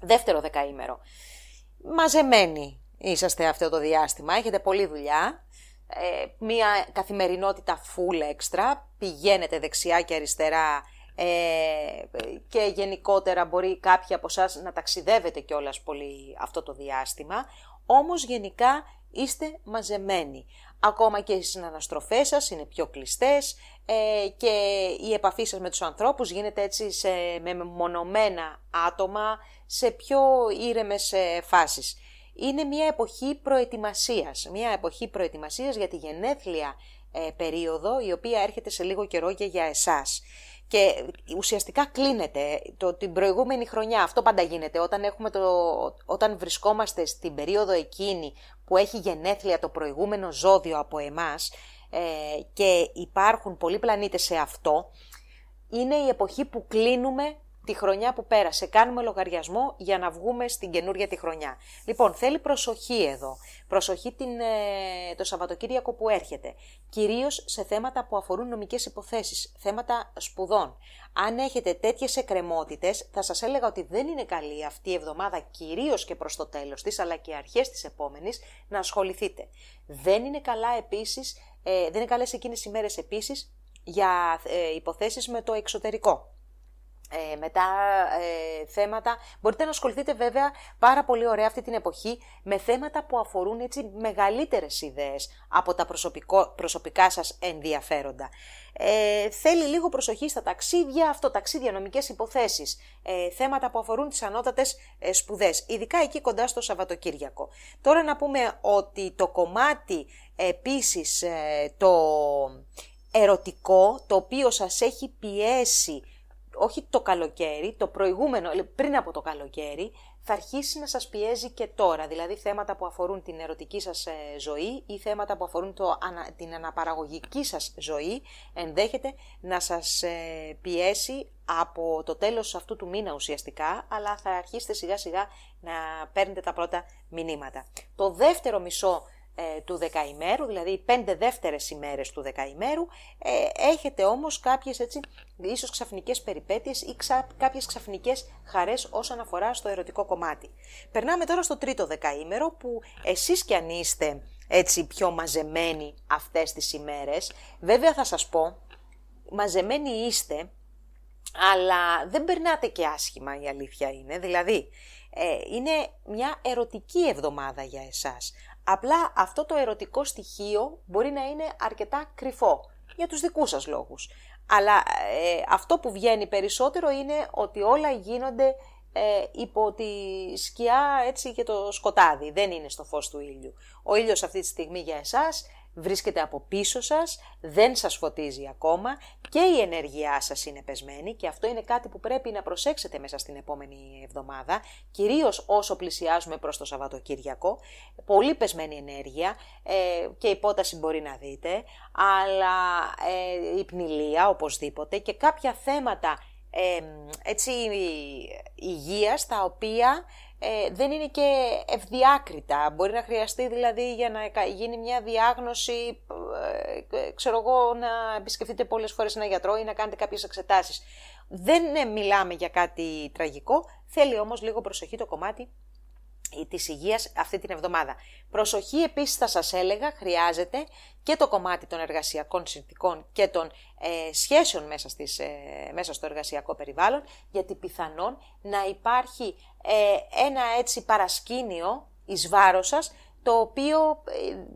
δεύτερο δεκαήμερο. Μαζεμένοι είσαστε αυτό το διάστημα, έχετε πολλή δουλειά, ε, μία καθημερινότητα full extra, πηγαίνετε δεξιά και αριστερά ε, και γενικότερα μπορεί κάποιοι από εσάς να ταξιδεύετε κιόλας πολύ αυτό το διάστημα, όμως γενικά είστε μαζεμένοι. Ακόμα και οι συναναστροφές σας είναι πιο κλειστές ε, και η επαφή σας με τους ανθρώπους γίνεται έτσι σε, με μονομένα άτομα σε πιο ήρεμες ε, φάσεις. Είναι μια εποχή προετοιμασίας, μια εποχή προετοιμασίας για τη γενέθλια ε, περίοδο η οποία έρχεται σε λίγο καιρό και για εσάς και ουσιαστικά κλείνεται το, την προηγούμενη χρονιά. Αυτό πάντα γίνεται όταν, έχουμε το, όταν βρισκόμαστε στην περίοδο εκείνη που έχει γενέθλια το προηγούμενο ζώδιο από εμάς ε, και υπάρχουν πολλοί πλανήτες σε αυτό, είναι η εποχή που κλείνουμε τη χρονιά που πέρασε. Κάνουμε λογαριασμό για να βγούμε στην καινούρια τη χρονιά. Λοιπόν, θέλει προσοχή εδώ. Προσοχή την, ε, το Σαββατοκύριακο που έρχεται. Κυρίως σε θέματα που αφορούν νομικές υποθέσεις, θέματα σπουδών. Αν έχετε τέτοιες εκκρεμότητες, θα σας έλεγα ότι δεν είναι καλή αυτή η εβδομάδα, κυρίως και προς το τέλος της, αλλά και αρχές της επόμενης, να ασχοληθείτε. Δεν είναι καλά επίσης, ε, δεν είναι καλές εκείνες οι μέρες επίσης για ε, υποθέσεις με το εξωτερικό ε, μετά ε, θέματα. Μπορείτε να ασχοληθείτε βέβαια πάρα πολύ ωραία αυτή την εποχή με θέματα που αφορούν έτσι μεγαλύτερες ιδέες από τα προσωπικό, προσωπικά σας ενδιαφέροντα. Ε, θέλει λίγο προσοχή στα ταξίδια, αυτό ταξίδια, νομικές υποθέσεις, ε, θέματα που αφορούν τις ανώτατες ε, σπουδές, ειδικά εκεί κοντά στο Σαββατοκύριακο. Τώρα να πούμε ότι το κομμάτι επίσης ε, το ερωτικό, το οποίο σας έχει πιέσει όχι το καλοκαίρι, το προηγούμενο, πριν από το καλοκαίρι, θα αρχίσει να σας πιέζει και τώρα. Δηλαδή θέματα που αφορούν την ερωτική σας ε, ζωή ή θέματα που αφορούν το, την αναπαραγωγική σας ζωή ενδέχεται να σας ε, πιέσει από το τέλος αυτού του μήνα ουσιαστικά, αλλά θα αρχίσετε σιγά σιγά να παίρνετε τα πρώτα μηνύματα. Το δεύτερο μισό ε, του δεκαημέρου, δηλαδή οι πέντε δεύτερες ημέρες του δεκαημέρου, ε, έχετε όμως κάποιες έτσι, ίσως ξαφνικές περιπέτειες ή ξα, κάποιες ξαφνικές χαρές όσον αφορά στο ερωτικό κομμάτι. Περνάμε τώρα στο τρίτο δεκαήμερο που εσείς κι αν είστε έτσι πιο μαζεμένοι αυτές τις ημέρες, βέβαια θα σας πω, μαζεμένοι είστε, αλλά δεν περνάτε και άσχημα η αλήθεια είναι, δηλαδή ε, είναι μια ερωτική εβδομάδα για εσάς. Απλά αυτό το ερωτικό στοιχείο μπορεί να είναι αρκετά κρυφό για τους δικούς σας λόγους. Αλλά ε, αυτό που βγαίνει περισσότερο είναι ότι όλα γίνονται ε, υπό τη σκιά έτσι και το σκοτάδι. Δεν είναι στο φως του ήλιου. Ο ήλιος αυτή τη στιγμή για εσάς βρίσκεται από πίσω σας, δεν σας φωτίζει ακόμα και η ενέργειά σας είναι πεσμένη και αυτό είναι κάτι που πρέπει να προσέξετε μέσα στην επόμενη εβδομάδα, κυρίως όσο πλησιάζουμε προς το Σαββατοκύριακο. Πολύ πεσμένη ενέργεια ε, και υπόταση μπορεί να δείτε, αλλά ε, η πνηλία οπωσδήποτε και κάποια θέματα ε, έτσι, υγείας τα οποία ε, δεν είναι και ευδιάκριτα. Μπορεί να χρειαστεί δηλαδή για να γίνει μια διάγνωση, ε, ξέρω εγώ, να επισκεφτείτε πολλές φορές ένα γιατρό ή να κάνετε κάποιες εξετάσεις. Δεν ε, μιλάμε για κάτι τραγικό, θέλει όμως λίγο προσοχή το κομμάτι της υγείας αυτή την εβδομάδα. Προσοχή επίσης θα σας έλεγα χρειάζεται και το κομμάτι των εργασιακών συνθηκών και των ε, σχέσεων μέσα, στις, ε, μέσα στο εργασιακό περιβάλλον γιατί πιθανόν να υπάρχει ε, ένα έτσι παρασκήνιο εις βάρος σας το οποίο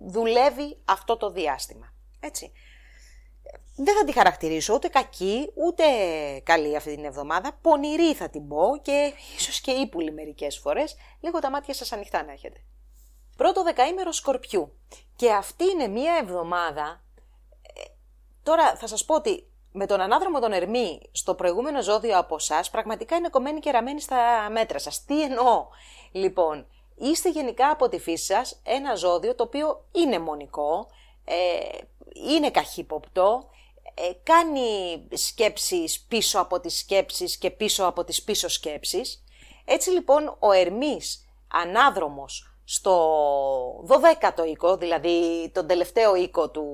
δουλεύει αυτό το διάστημα. Έτσι δεν θα τη χαρακτηρίσω ούτε κακή, ούτε καλή αυτή την εβδομάδα. Πονηρή θα την πω και ίσως και ύπουλη μερικές φορές. Λίγο τα μάτια σας ανοιχτά να έχετε. Πρώτο δεκαήμερο Σκορπιού. Και αυτή είναι μία εβδομάδα... Ε, τώρα θα σας πω ότι με τον ανάδρομο τον Ερμή στο προηγούμενο ζώδιο από εσά, πραγματικά είναι κομμένη και ραμμένη στα μέτρα σας. Τι εννοώ; Λοιπόν, είστε γενικά από τη φύση σας ένα ζώδιο το οποίο είναι μονικό, ε, είναι καχύποπτο, ε, κάνει σκέψεις πίσω από τις σκέψεις και πίσω από τις πίσω σκέψεις. Έτσι λοιπόν ο Ερμής ανάδρομος στο 12ο οίκο, δηλαδή τον τελευταίο οίκο του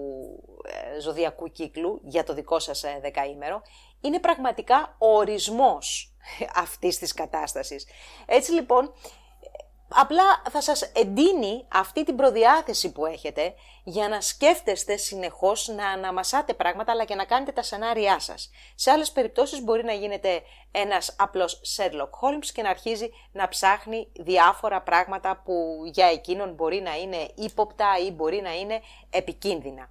ε, ζωδιακού κύκλου για το δικό σας ε, δεκαήμερο, είναι πραγματικά ο ορισμός αυτής της κατάστασης. Έτσι λοιπόν Απλά θα σας εντείνει αυτή την προδιάθεση που έχετε για να σκέφτεστε συνεχώς, να αναμασάτε πράγματα αλλά και να κάνετε τα σενάριά σας. Σε άλλες περιπτώσεις μπορεί να γίνετε ένας απλός Sherlock Holmes και να αρχίζει να ψάχνει διάφορα πράγματα που για εκείνον μπορεί να είναι ύποπτα ή μπορεί να είναι επικίνδυνα.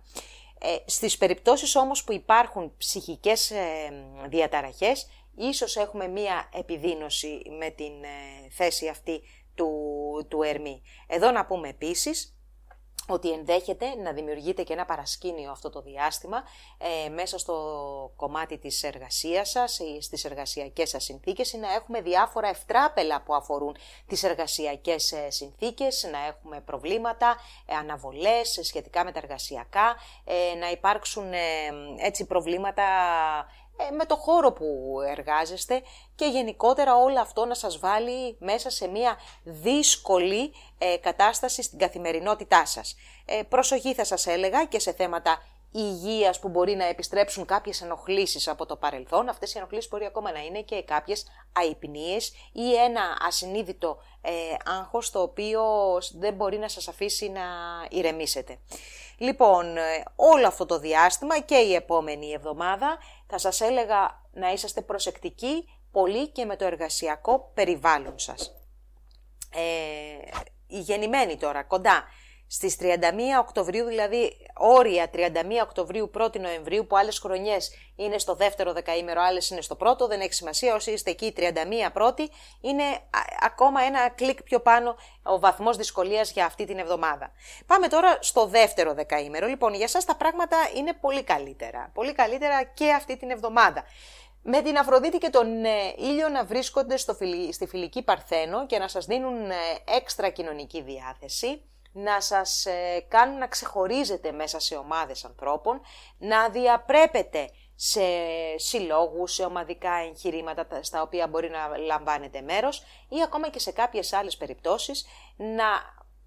Ε, στις περιπτώσεις όμως που υπάρχουν ψυχικές ε, διαταραχές, ίσως έχουμε μία επιδείνωση με την ε, θέση αυτή του, του Ερμή. Εδώ να πούμε επίσης ότι ενδέχεται να δημιουργείται και ένα παρασκήνιο αυτό το διάστημα ε, μέσα στο κομμάτι της εργασίας σας ή στις εργασιακές σας συνθήκες ή να έχουμε διάφορα ευτράπελα που αφορούν τις εργασιακές ε, συνθήκες, να έχουμε προβλήματα, ε, αναβολές σχετικά με τα εργασιακά, ε, να υπάρξουν έτσι προβλήματα ε, με το χώρο που εργάζεστε και γενικότερα όλο αυτό να σας βάλει μέσα σε μια δύσκολη ε, κατάσταση στην καθημερινότητά σας. Ε, προσοχή θα σας έλεγα και σε θέματα υγείας που μπορεί να επιστρέψουν κάποιες ενοχλήσεις από το παρελθόν. Αυτές οι ενοχλήσεις μπορεί ακόμα να είναι και κάποιες αϊπνίες ή ένα ασυνείδητο ε, άγχος το οποίο δεν μπορεί να σας αφήσει να ηρεμήσετε. Λοιπόν, ε, όλο αυτό το διάστημα και η επόμενη εβδομάδα θα σας έλεγα να είσαστε προσεκτικοί πολύ και με το εργασιακό περιβάλλον σας. Ε, οι γεννημένοι τώρα, κοντά στις 31 Οκτωβρίου, δηλαδή όρια 31 Οκτωβρίου 1 Νοεμβρίου, που άλλες χρονιές είναι στο δεύτερο δεκαήμερο, άλλες είναι στο πρώτο, δεν έχει σημασία, όσοι είστε εκεί 31 πρώτη, είναι ακόμα ένα κλικ πιο πάνω ο βαθμός δυσκολίας για αυτή την εβδομάδα. Πάμε τώρα στο δεύτερο δεκαήμερο. Λοιπόν, για σας τα πράγματα είναι πολύ καλύτερα. Πολύ καλύτερα και αυτή την εβδομάδα με την Αφροδίτη και τον ε, ήλιο να βρίσκονται στο, στη φιλική Παρθένο και να σας δίνουν ε, έξτρα κοινωνική διάθεση να σας ε, κάνουν να ξεχωρίζετε μέσα σε ομάδες ανθρώπων, να διαπρέπετε σε συλλόγους, σε ομαδικά εγχειρήματα στα οποία μπορεί να λαμβάνετε μέρος ή ακόμα και σε κάποιες άλλες περιπτώσεις να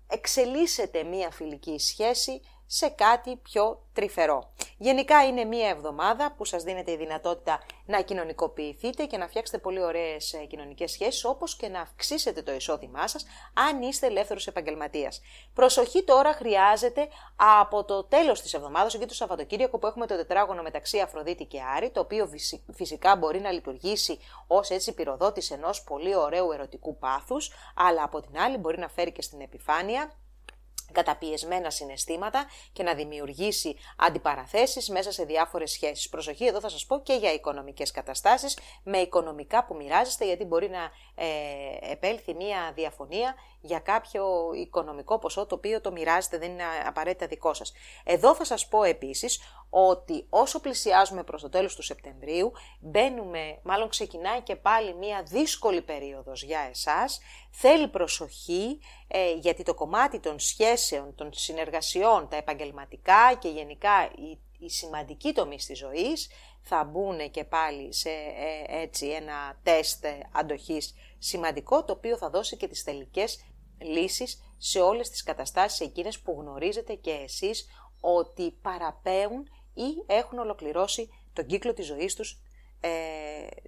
εξελίσσετε μία φιλική σχέση σε κάτι πιο τρυφερό. Γενικά είναι μία εβδομάδα που σας δίνεται η δυνατότητα να κοινωνικοποιηθείτε και να φτιάξετε πολύ ωραίες ε, κοινωνικές σχέσεις, όπως και να αυξήσετε το εισόδημά σας, αν είστε ελεύθερος επαγγελματίας. Προσοχή τώρα χρειάζεται από το τέλος της εβδομάδας, εκεί το Σαββατοκύριακο που έχουμε το τετράγωνο μεταξύ Αφροδίτη και Άρη, το οποίο φυσικά μπορεί να λειτουργήσει ως έτσι πυροδότης ενός πολύ ωραίου ερωτικού πάθους, αλλά από την άλλη μπορεί να φέρει και στην επιφάνεια καταπιεσμένα συναισθήματα και να δημιουργήσει αντιπαραθέσεις μέσα σε διάφορες σχέσεις. Προσοχή, εδώ θα σας πω και για οικονομικές καταστάσεις, με οικονομικά που μοιράζεστε, γιατί μπορεί να ε, επέλθει μια διαφωνία για κάποιο οικονομικό ποσό το οποίο το μοιράζετε, δεν είναι απαραίτητα δικό σας. Εδώ θα σας πω επίσης ότι όσο πλησιάζουμε προς το τέλος του Σεπτεμβρίου, μπαίνουμε, μάλλον ξεκινάει και πάλι μια δύσκολη περίοδος για εσάς, θέλει προσοχή ε, γιατί το κομμάτι των σχέσεων, των συνεργασιών, τα επαγγελματικά και γενικά η, η σημαντική τομή της ζωής θα μπουν και πάλι σε ε, έτσι ένα τεστ αντοχής σημαντικό το οποίο θα δώσει και τις τελικές λύσεις σε όλες τις καταστάσεις εκείνες που γνωρίζετε και εσείς ότι παραπέουν ή έχουν ολοκληρώσει τον κύκλο της ζωής τους ε,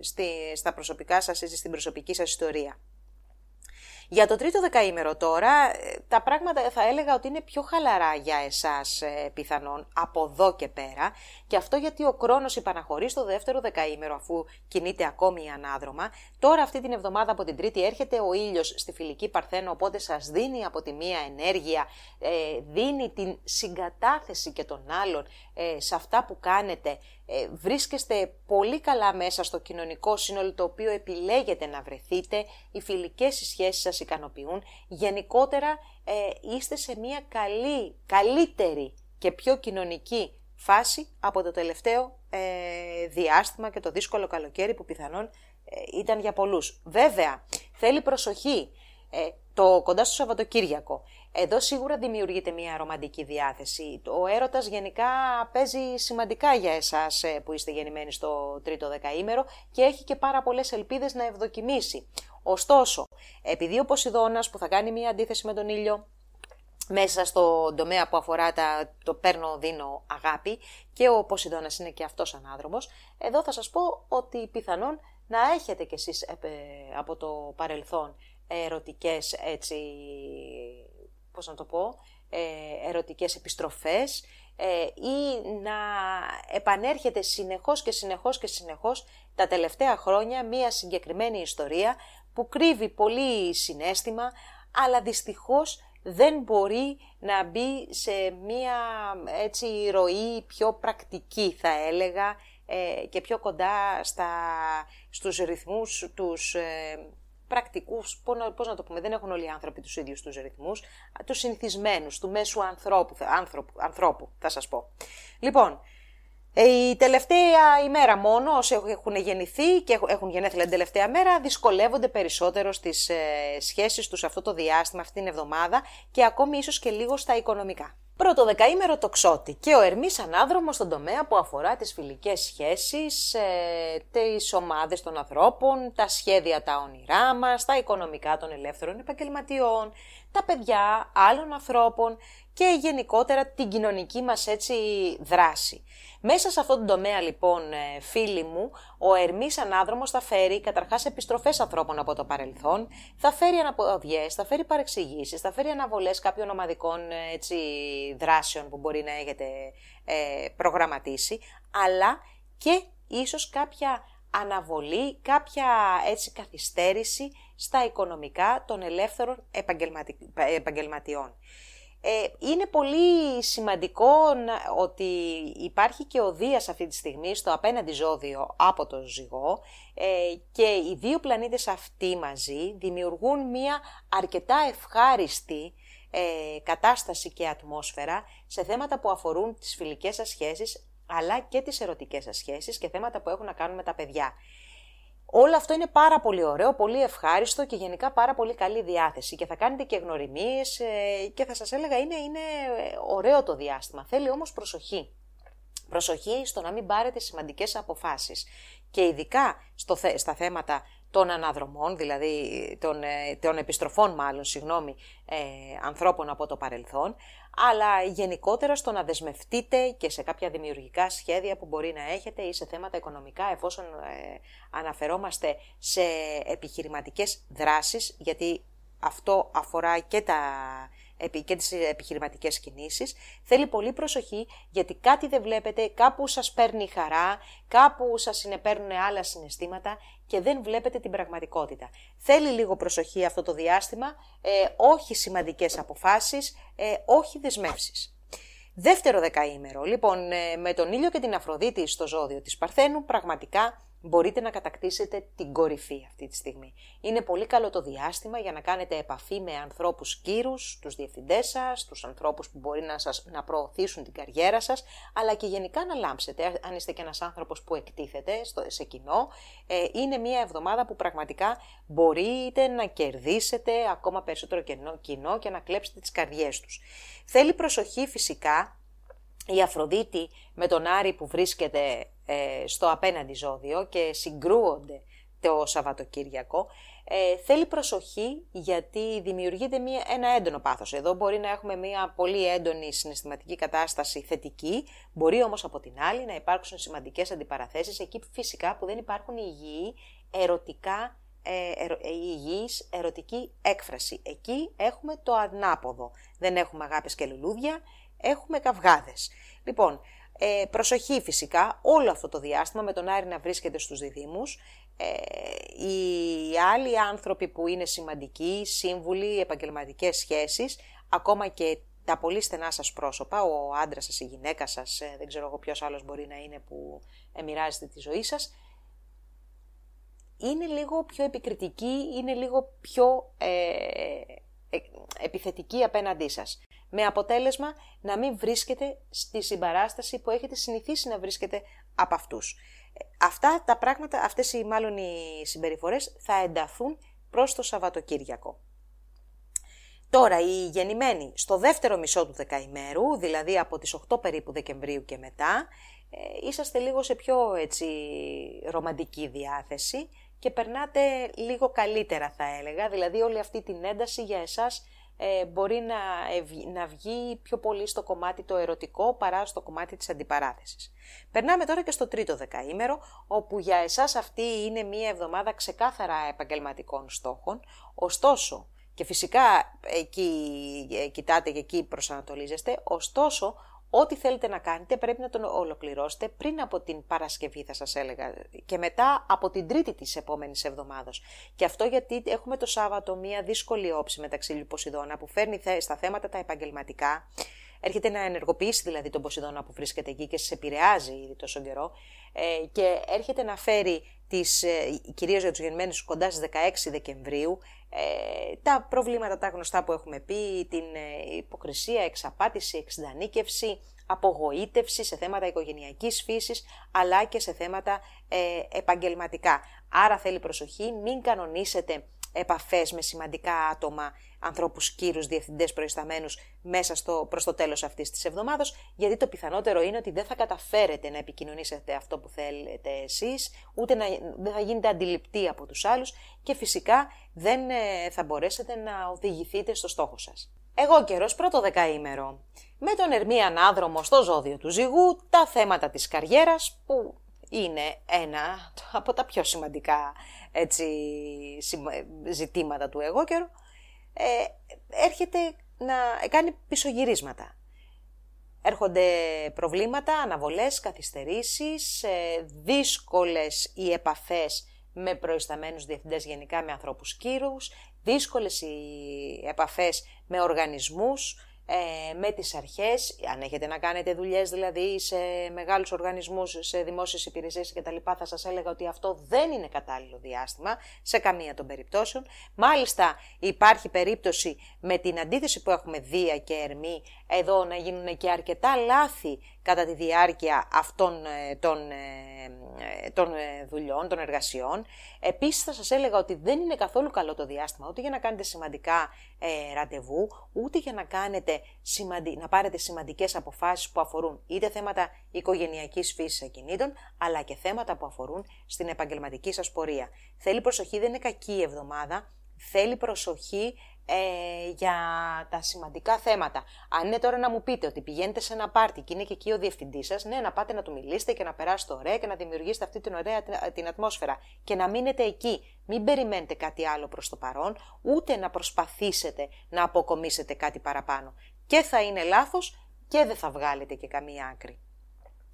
στη, στα προσωπικά σας ή στην προσωπική σας ιστορία. Για το τρίτο δεκαήμερο τώρα, ε, τα πράγματα θα έλεγα ότι είναι πιο χαλαρά για εσάς ε, πιθανόν από εδώ και πέρα και αυτό γιατί ο χρόνος υπαναχωρεί στο δεύτερο δεκαήμερο αφού κινείται ακόμη η ανάδρομα. Τώρα αυτή την εβδομάδα από την τρίτη έρχεται ο ήλιος στη φιλική Παρθένο οπότε σας δίνει από τη μία ενέργεια, ε, δίνει την συγκατάθεση και των άλλων σε αυτά που κάνετε ε, βρίσκεστε πολύ καλά μέσα στο κοινωνικό σύνολο το οποίο επιλέγετε να βρεθείτε, οι φιλικές σχέσεις σας ικανοποιούν, γενικότερα ε, είστε σε μια καλή, καλύτερη και πιο κοινωνική φάση από το τελευταίο ε, διάστημα και το δύσκολο καλοκαίρι που πιθανόν ήταν για πολλούς. Βέβαια, θέλει προσοχή το κοντά στο Σαββατοκύριακο. Εδώ σίγουρα δημιουργείται μια ρομαντική διάθεση. Ο έρωτας γενικά παίζει σημαντικά για εσάς ε, που είστε γεννημένοι στο τρίτο δεκαήμερο και έχει και πάρα πολλές ελπίδες να ευδοκιμήσει. Ωστόσο, επειδή ο Ποσειδώνας που θα κάνει μια αντίθεση με τον ήλιο μέσα στο τομέα που αφορά τα, το παίρνω δίνω αγάπη και ο Ποσειδώνας είναι και αυτός ανάδρομος, εδώ θα σας πω ότι πιθανόν να έχετε κι εσείς ε, από το παρελθόν ερωτικές έτσι πώς να το πω, ε, ερωτικές επιστροφές ε, ή να επανέρχεται συνεχώς και συνεχώς και συνεχώς τα τελευταία χρόνια μία συγκεκριμένη ιστορία που κρύβει πολύ συνέστημα, αλλά δυστυχώς δεν μπορεί να μπει σε μία έτσι ροή πιο πρακτική θα έλεγα ε, και πιο κοντά στα, στους ρυθμούς τους πρακτικούς, πώς να το πούμε, δεν έχουν όλοι οι άνθρωποι τους ίδιους τους ρυθμούς, τους συνηθισμένους, του μέσου ανθρώπου, ανθρώπου, ανθρώπου θα σας πω. Λοιπόν, η τελευταία ημέρα μόνο, όσοι έχουν γεννηθεί και έχουν γενέθλια την τελευταία μέρα, δυσκολεύονται περισσότερο στις ε, σχέσεις τους αυτό το διάστημα, αυτή την εβδομάδα και ακόμη ίσως και λίγο στα οικονομικά. Πρώτο δεκαήμερο το ξότι και ο Ερμής ανάδρομος στον τομέα που αφορά τις φιλικές σχέσεις, ε, τις ομάδες των ανθρώπων, τα σχέδια τα όνειρά μας, τα οικονομικά των ελεύθερων επαγγελματιών, τα παιδιά άλλων ανθρώπων και γενικότερα την κοινωνική μας έτσι δράση. Μέσα σε αυτόν τον τομέα λοιπόν ε, φίλοι μου, ο Ερμής Ανάδρομος θα φέρει καταρχάς επιστροφές ανθρώπων από το παρελθόν, θα φέρει αναποδιές, θα φέρει παρεξηγήσεις, θα φέρει αναβολές κάποιων ομαδικών ε, έτσι, δράσεων που μπορεί να έχετε ε, προγραμματίσει, αλλά και ίσως κάποια αναβολή, κάποια έτσι καθυστέρηση στα οικονομικά των ελεύθερων επαγγελματιών. Ε, είναι πολύ σημαντικό ότι υπάρχει και ο Δίας αυτή τη στιγμή στο απέναντι ζώδιο από το ζυγό ε, και οι δύο πλανήτες αυτοί μαζί δημιουργούν μια αρκετά ευχάριστη ε, κατάσταση και ατμόσφαιρα σε θέματα που αφορούν τις φιλικές σας σχέσεις αλλά και τις ερωτικές σας σχέσεις και θέματα που έχουν να κάνουν με τα παιδιά. Όλο αυτό είναι πάρα πολύ ωραίο, πολύ ευχάριστο και γενικά πάρα πολύ καλή διάθεση και θα κάνετε και γνωριμίες ε, και θα σας έλεγα είναι, είναι ωραίο το διάστημα. Θέλει όμως προσοχή. Προσοχή στο να μην πάρετε σημαντικές αποφάσεις και ειδικά στο, στα θέματα των αναδρομών, δηλαδή των, ε, των επιστροφών μάλλον, συγγνώμη, ε, ανθρώπων από το παρελθόν, αλλά γενικότερα στο να δεσμευτείτε και σε κάποια δημιουργικά σχέδια που μπορεί να έχετε ή σε θέματα οικονομικά, εφόσον ε, αναφερόμαστε σε επιχειρηματικές δράσεις, γιατί αυτό αφορά και τα και τις επιχειρηματικές κινήσεις. Θέλει πολύ προσοχή γιατί κάτι δεν βλέπετε, κάπου σας παίρνει χαρά, κάπου σας συνεπέρνουν άλλα συναισθήματα και δεν βλέπετε την πραγματικότητα. Θέλει λίγο προσοχή αυτό το διάστημα, ε, όχι σημαντικές αποφάσεις, ε, όχι δεσμεύσεις. Δεύτερο δεκαήμερο, λοιπόν, ε, με τον ήλιο και την Αφροδίτη στο ζώδιο της Παρθένου, πραγματικά μπορείτε να κατακτήσετε την κορυφή αυτή τη στιγμή. Είναι πολύ καλό το διάστημα για να κάνετε επαφή με ανθρώπους κύρους, τους διευθυντές σας, τους ανθρώπους που μπορεί να, σας, να προωθήσουν την καριέρα σας, αλλά και γενικά να λάμψετε, αν είστε και ένας άνθρωπος που εκτίθεται στο, σε κοινό. Ε, είναι μια εβδομάδα που πραγματικά μπορείτε να κερδίσετε ακόμα περισσότερο κοινό και να κλέψετε τις καρδιές τους. Θέλει προσοχή φυσικά η Αφροδίτη με τον Άρη που βρίσκεται ε, στο απέναντι ζώδιο και συγκρούονται το Σαββατοκύριακο, ε, θέλει προσοχή γιατί δημιουργείται μια, ένα έντονο πάθος. Εδώ μπορεί να έχουμε μια πολύ έντονη συναισθηματική κατάσταση θετική, μπορεί όμως από την άλλη να υπάρξουν σημαντικές αντιπαραθέσεις εκεί φυσικά που δεν υπάρχουν υγιή ερωτικά ε, ερω, ε, υγιής ερωτική έκφραση. Εκεί έχουμε το ανάποδο. Δεν έχουμε αγάπες και λουλούδια, έχουμε καυγάδες. Λοιπόν, ε, προσοχή φυσικά όλο αυτό το διάστημα με τον Άρη να βρίσκεται στους διδήμους. Ε, οι άλλοι άνθρωποι που είναι σημαντικοί, σύμβουλοι, επαγγελματικές σχέσεις, ακόμα και τα πολύ στενά σας πρόσωπα, ο άντρας σας, η γυναίκα σας, ε, δεν ξέρω εγώ ποιος άλλος μπορεί να είναι που μοιράζεται τη ζωή σας, είναι λίγο πιο επικριτική, είναι λίγο πιο ε, ε επιθετική απέναντί σας με αποτέλεσμα να μην βρίσκεται στη συμπαράσταση που έχετε συνηθίσει να βρίσκετε από αυτούς. Αυτά τα πράγματα, αυτές οι μάλλον οι συμπεριφορές θα ενταθούν προς το Σαββατοκύριακο. Τώρα, οι γεννημένοι στο δεύτερο μισό του δεκαημέρου, δηλαδή από τις 8 περίπου Δεκεμβρίου και μετά, ε, είσαστε λίγο σε πιο έτσι, ρομαντική διάθεση και περνάτε λίγο καλύτερα θα έλεγα, δηλαδή όλη αυτή την ένταση για εσάς ε, μπορεί να, να βγει πιο πολύ στο κομμάτι το ερωτικό παρά στο κομμάτι της αντιπαράθεσης. Περνάμε τώρα και στο τρίτο δεκαήμερο, όπου για εσάς αυτή είναι μία εβδομάδα ξεκάθαρα επαγγελματικών στόχων, ωστόσο, και φυσικά εκεί ε, κοιτάτε και εκεί προσανατολίζεστε, ωστόσο Ό,τι θέλετε να κάνετε πρέπει να τον ολοκληρώσετε πριν από την Παρασκευή θα σας έλεγα και μετά από την Τρίτη της επόμενης εβδομάδος. Και αυτό γιατί έχουμε το Σάββατο μία δύσκολη όψη μεταξύ Λιποσιδώνα που φέρνει στα θέματα τα επαγγελματικά έρχεται να ενεργοποιήσει δηλαδή τον Ποσειδώνα που βρίσκεται εκεί και σε επηρεάζει ήδη τόσο καιρό ε, και έρχεται να φέρει τις, ε, κυρίως για τους γεννημένους κοντά στις 16 Δεκεμβρίου ε, τα προβλήματα τα γνωστά που έχουμε πει, την ε, υποκρισία, εξαπάτηση, εξδανίκευση, απογοήτευση σε θέματα οικογενειακής φύσης αλλά και σε θέματα ε, επαγγελματικά. Άρα θέλει προσοχή, μην κανονίσετε επαφές με σημαντικά άτομα, ανθρώπους κύρους, διευθυντές προϊσταμένους μέσα στο, προς το τέλος αυτής της εβδομάδος, γιατί το πιθανότερο είναι ότι δεν θα καταφέρετε να επικοινωνήσετε αυτό που θέλετε εσείς, ούτε να, δεν θα γίνετε αντιληπτοί από τους άλλους και φυσικά δεν ε, θα μπορέσετε να οδηγηθείτε στο στόχο σας. Εγώ καιρός πρώτο δεκαήμερο. Με τον Ερμή Ανάδρομο στο ζώδιο του ζυγού, τα θέματα της καριέρας που είναι ένα από τα πιο σημαντικά έτσι, ζητήματα του εγώ καιρού, ε, έρχεται να κάνει πισωγυρίσματα. Έρχονται προβλήματα, αναβολές, καθυστερήσεις, ε, δύσκολες οι επαφές με προϊσταμένους διευθυντές γενικά με ανθρώπους κύρους, δύσκολες οι επαφές με οργανισμούς, ε, με τις αρχές, αν έχετε να κάνετε δουλειές δηλαδή σε μεγάλους οργανισμούς, σε δημόσιες υπηρεσίες κτλ. θα σας έλεγα ότι αυτό δεν είναι κατάλληλο διάστημα σε καμία των περιπτώσεων. Μάλιστα υπάρχει περίπτωση με την αντίθεση που έχουμε Δία και Ερμή εδώ να γίνουν και αρκετά λάθη κατά τη διάρκεια αυτών ε, των, ε, ε, των δουλειών, των εργασιών. Επίσης θα σας έλεγα ότι δεν είναι καθόλου καλό το διάστημα ούτε για να κάνετε σημαντικά ε, ραντεβού, ούτε για να, κάνετε σημαντι... να πάρετε σημαντικές αποφάσεις που αφορούν είτε θέματα οικογενειακής φύσης ακινήτων, αλλά και θέματα που αφορούν στην επαγγελματική σας πορεία. Θέλει προσοχή, δεν είναι κακή η εβδομάδα, θέλει προσοχή ε, για τα σημαντικά θέματα. Αν είναι τώρα να μου πείτε ότι πηγαίνετε σε ένα πάρτι και είναι και εκεί ο διευθυντής σας, ναι, να πάτε να του μιλήσετε και να περάσετε ωραία και να δημιουργήσετε αυτή την ωραία την ατμόσφαιρα και να μείνετε εκεί. Μην περιμένετε κάτι άλλο προς το παρόν, ούτε να προσπαθήσετε να αποκομίσετε κάτι παραπάνω. Και θα είναι λάθος και δεν θα βγάλετε και καμία άκρη.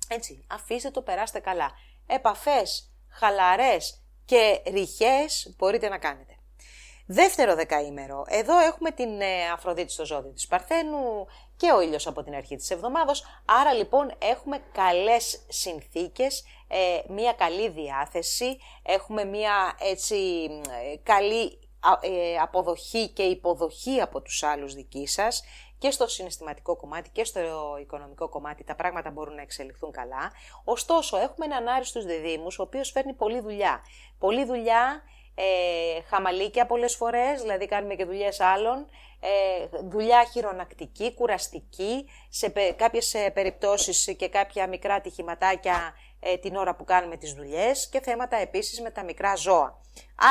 Έτσι, αφήστε το, περάστε καλά. Επαφές χαλαρές και ρηχές μπορείτε να κάνετε. Δεύτερο δεκαήμερο. Εδώ έχουμε την ε, Αφροδίτη στο ζώδιο της Παρθένου και ο ήλιος από την αρχή της εβδομάδος. Άρα λοιπόν έχουμε καλές συνθήκες, ε, μια καλή διάθεση, έχουμε μια έτσι ε, καλή αποδοχή και υποδοχή από τους άλλους δική σας και στο συναισθηματικό κομμάτι και στο οικονομικό κομμάτι τα πράγματα μπορούν να εξελιχθούν καλά. Ωστόσο έχουμε έναν άριστος διδήμους ο οποίος φέρνει πολλή δουλειά. Πολλή δουλειά ε, χαμαλίκια πολλές φορές, δηλαδή κάνουμε και δουλειές άλλων, ε, δουλειά χειρονακτική, κουραστική, σε κάποιες ε, περιπτώσεις και κάποια μικρά τυχηματάκια ε, την ώρα που κάνουμε τις δουλειές και θέματα επίσης με τα μικρά ζώα.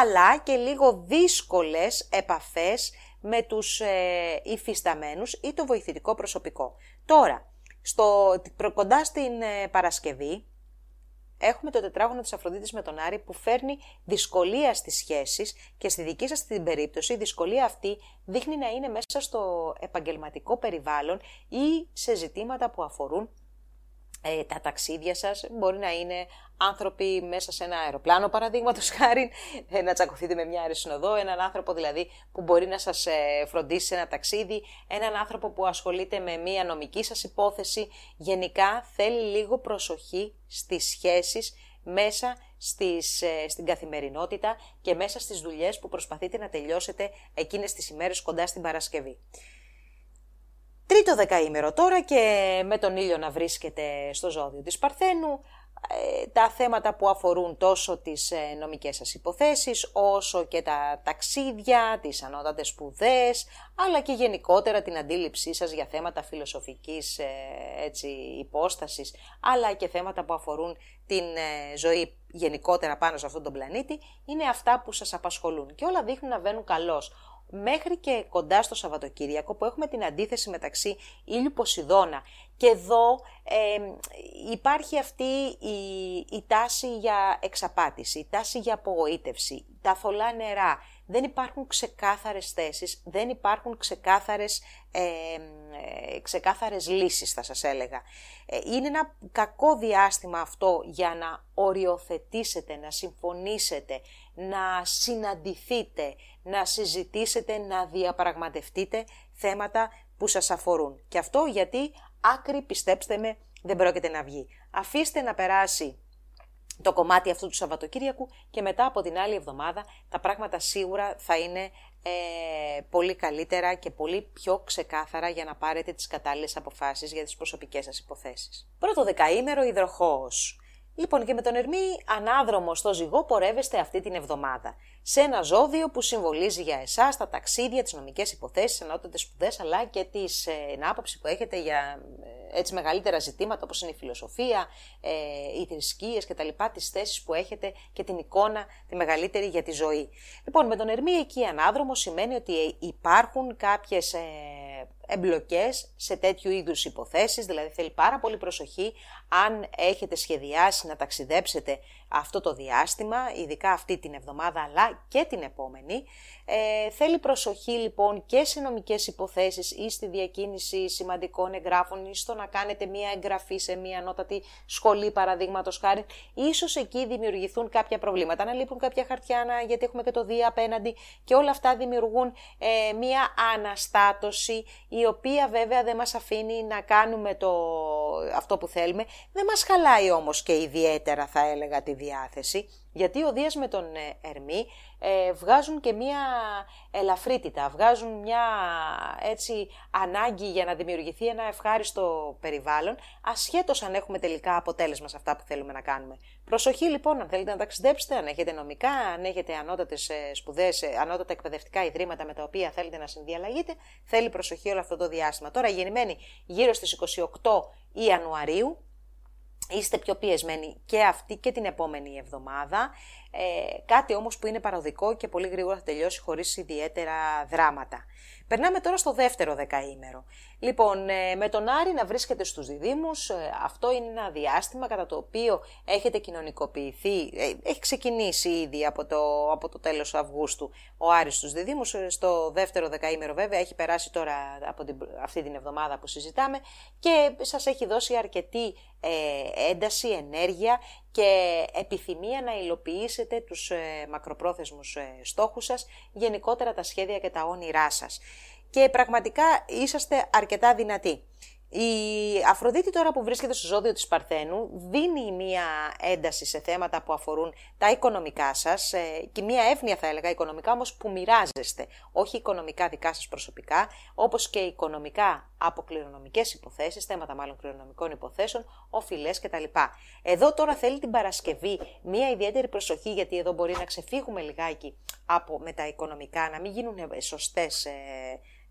Αλλά και λίγο δύσκολες επαφές με τους ε, υφισταμένους ή το βοηθητικό προσωπικό. Τώρα, στο, κοντά στην ε, Παρασκευή, έχουμε το τετράγωνο της Αφροδίτης με τον Άρη που φέρνει δυσκολία στις σχέσεις και στη δική σας την περίπτωση η δυσκολία αυτή δείχνει να είναι μέσα στο επαγγελματικό περιβάλλον ή σε ζητήματα που αφορούν ε, τα ταξίδια σας. Μπορεί να είναι άνθρωποι μέσα σε ένα αεροπλάνο παραδείγματος χάρη, ε, να τσακωθείτε με μια αεροσυνοδό, έναν άνθρωπο δηλαδή που μπορεί να σας ε, φροντίσει σε ένα ταξίδι, έναν άνθρωπο που ασχολείται με μια νομική σας υπόθεση. Γενικά θέλει λίγο προσοχή στις σχέσεις μέσα στις, ε, στην καθημερινότητα και μέσα στις δουλειές που προσπαθείτε να τελειώσετε εκείνες τις ημέρες κοντά στην Παρασκευή. Τρίτο δεκαήμερο τώρα και με τον ήλιο να βρίσκεται στο ζώδιο της Παρθένου, ε, τα θέματα που αφορούν τόσο τις ε, νομικές σας υποθέσεις, όσο και τα ταξίδια, τις ανώτατες σπουδές, αλλά και γενικότερα την αντίληψή σας για θέματα φιλοσοφικής ε, έτσι, υπόστασης, αλλά και θέματα που αφορούν την ζωή γενικότερα πάνω σε αυτόν τον πλανήτη, είναι αυτά που σας απασχολούν. Και όλα δείχνουν να βαίνουν καλώς. Μέχρι και κοντά στο Σαββατοκύριακο που έχουμε την αντίθεση μεταξύ ήλιου Ποσειδώνα και εδώ υπάρχει αυτή η, η τάση για εξαπάτηση, η τάση για απογοήτευση, τα θολά νερά. Δεν υπάρχουν ξεκάθαρες θέσεις, δεν υπάρχουν ξεκάθαρες, ε, ξεκάθαρες λύσεις θα σας έλεγα. Ε, είναι ένα κακό διάστημα αυτό για να οριοθετήσετε, να συμφωνήσετε, να συναντηθείτε, να συζητήσετε, να διαπραγματευτείτε θέματα που σας αφορούν. Και αυτό γιατί άκρη, πιστέψτε με, δεν πρόκειται να βγει. Αφήστε να περάσει το κομμάτι αυτού του Σαββατοκύριακου και μετά από την άλλη εβδομάδα τα πράγματα σίγουρα θα είναι ε, πολύ καλύτερα και πολύ πιο ξεκάθαρα για να πάρετε τις κατάλληλες αποφάσεις για τις προσωπικές σας υποθέσεις. Πρώτο δεκαήμερο υδροχόος. Λοιπόν, και με τον Ερμή ανάδρομο στο ζυγό πορεύεστε αυτή την εβδομάδα. Σε ένα ζώδιο που συμβολίζει για εσάς τα ταξίδια, τις νομικές υποθέσεις, ενότητες σπουδές, αλλά και τις, ε, την άποψη που έχετε για ε, έτσι μεγαλύτερα ζητήματα όπως είναι η φιλοσοφία, ε, οι θρησκείες κτλ. Τις θέσεις που έχετε και την εικόνα τη μεγαλύτερη για τη ζωή. Λοιπόν, με τον Ερμή εκεί ανάδρομος σημαίνει ότι υπάρχουν κάποιες εμπλοκές σε τέτοιου είδους υποθέσεις, δηλαδή θέλει πάρα πολύ προσοχή αν έχετε σχεδιάσει να ταξιδέψετε αυτό το διάστημα, ειδικά αυτή την εβδομάδα αλλά και την επόμενη. Ε, θέλει προσοχή λοιπόν και σε νομικές υποθέσεις ή στη διακίνηση σημαντικών εγγράφων ή στο να κάνετε μία εγγραφή σε μία ανώτατη σχολή παραδείγματος χάρη. Ίσως εκεί δημιουργηθούν κάποια προβλήματα, να λείπουν κάποια χαρτιά γιατί έχουμε και το δία απέναντι και όλα αυτά δημιουργούν ε, μία αναστάτωση η οποία βέβαια δεν μας αφήνει να κάνουμε το, αυτό που θέλουμε. Δεν μας χαλάει όμως και ιδιαίτερα θα έλεγα τη διάθεση, γιατί ο Δίας με τον ε, Ερμή ε, βγάζουν και μία ελαφρύτητα, βγάζουν μια έτσι ανάγκη για να δημιουργηθεί ένα ευχάριστο περιβάλλον, ασχέτως αν έχουμε τελικά αποτέλεσμα σε αυτά που θέλουμε να κάνουμε. Προσοχή λοιπόν, αν θέλετε να ταξιδέψετε, αν έχετε νομικά, αν έχετε ανώτατες ε, σπουδές, ε, ανώτατα εκπαιδευτικά ιδρύματα με τα οποία θέλετε να συνδιαλλαγείτε, θέλει προσοχή όλο αυτό το διάστημα. Τώρα γεννημένοι γύρω στις 28 Ιανουαρίου, είστε πιο πιεσμένοι και αυτή και την επόμενη εβδομάδα. Ε, κάτι όμως που είναι παροδικό και πολύ γρήγορα θα τελειώσει χωρίς ιδιαίτερα δράματα. Περνάμε τώρα στο δεύτερο δεκαήμερο. Λοιπόν, ε, με τον Άρη να βρίσκεται στους διδήμους, ε, αυτό είναι ένα διάστημα κατά το οποίο έχετε κοινωνικοποιηθεί, ε, έχει ξεκινήσει ήδη από το, από το τέλος Αυγούστου ο Άρης στους διδήμους, στο δεύτερο δεκαήμερο βέβαια έχει περάσει τώρα από την, αυτή την εβδομάδα που συζητάμε και σας έχει δώσει αρκετή ένταση, ενέργεια και επιθυμία να υλοποιήσετε τους ε, μακροπρόθεσμους ε, στόχους σας, γενικότερα τα σχέδια και τα όνειρά σας. Και πραγματικά είσαστε αρκετά δυνατοί. Η Αφροδίτη τώρα που βρίσκεται στο ζώδιο της Παρθένου δίνει μία ένταση σε θέματα που αφορούν τα οικονομικά σας ε, και μία εύνοια θα έλεγα οικονομικά όμως που μοιράζεστε, όχι οικονομικά δικά σας προσωπικά, όπως και οικονομικά από κληρονομικές υποθέσεις, θέματα μάλλον κληρονομικών υποθέσεων, οφειλές κτλ. Εδώ τώρα θέλει την Παρασκευή μία ιδιαίτερη προσοχή γιατί εδώ μπορεί να ξεφύγουμε λιγάκι από με τα οικονομικά, να μην γίνουν σωστές ε,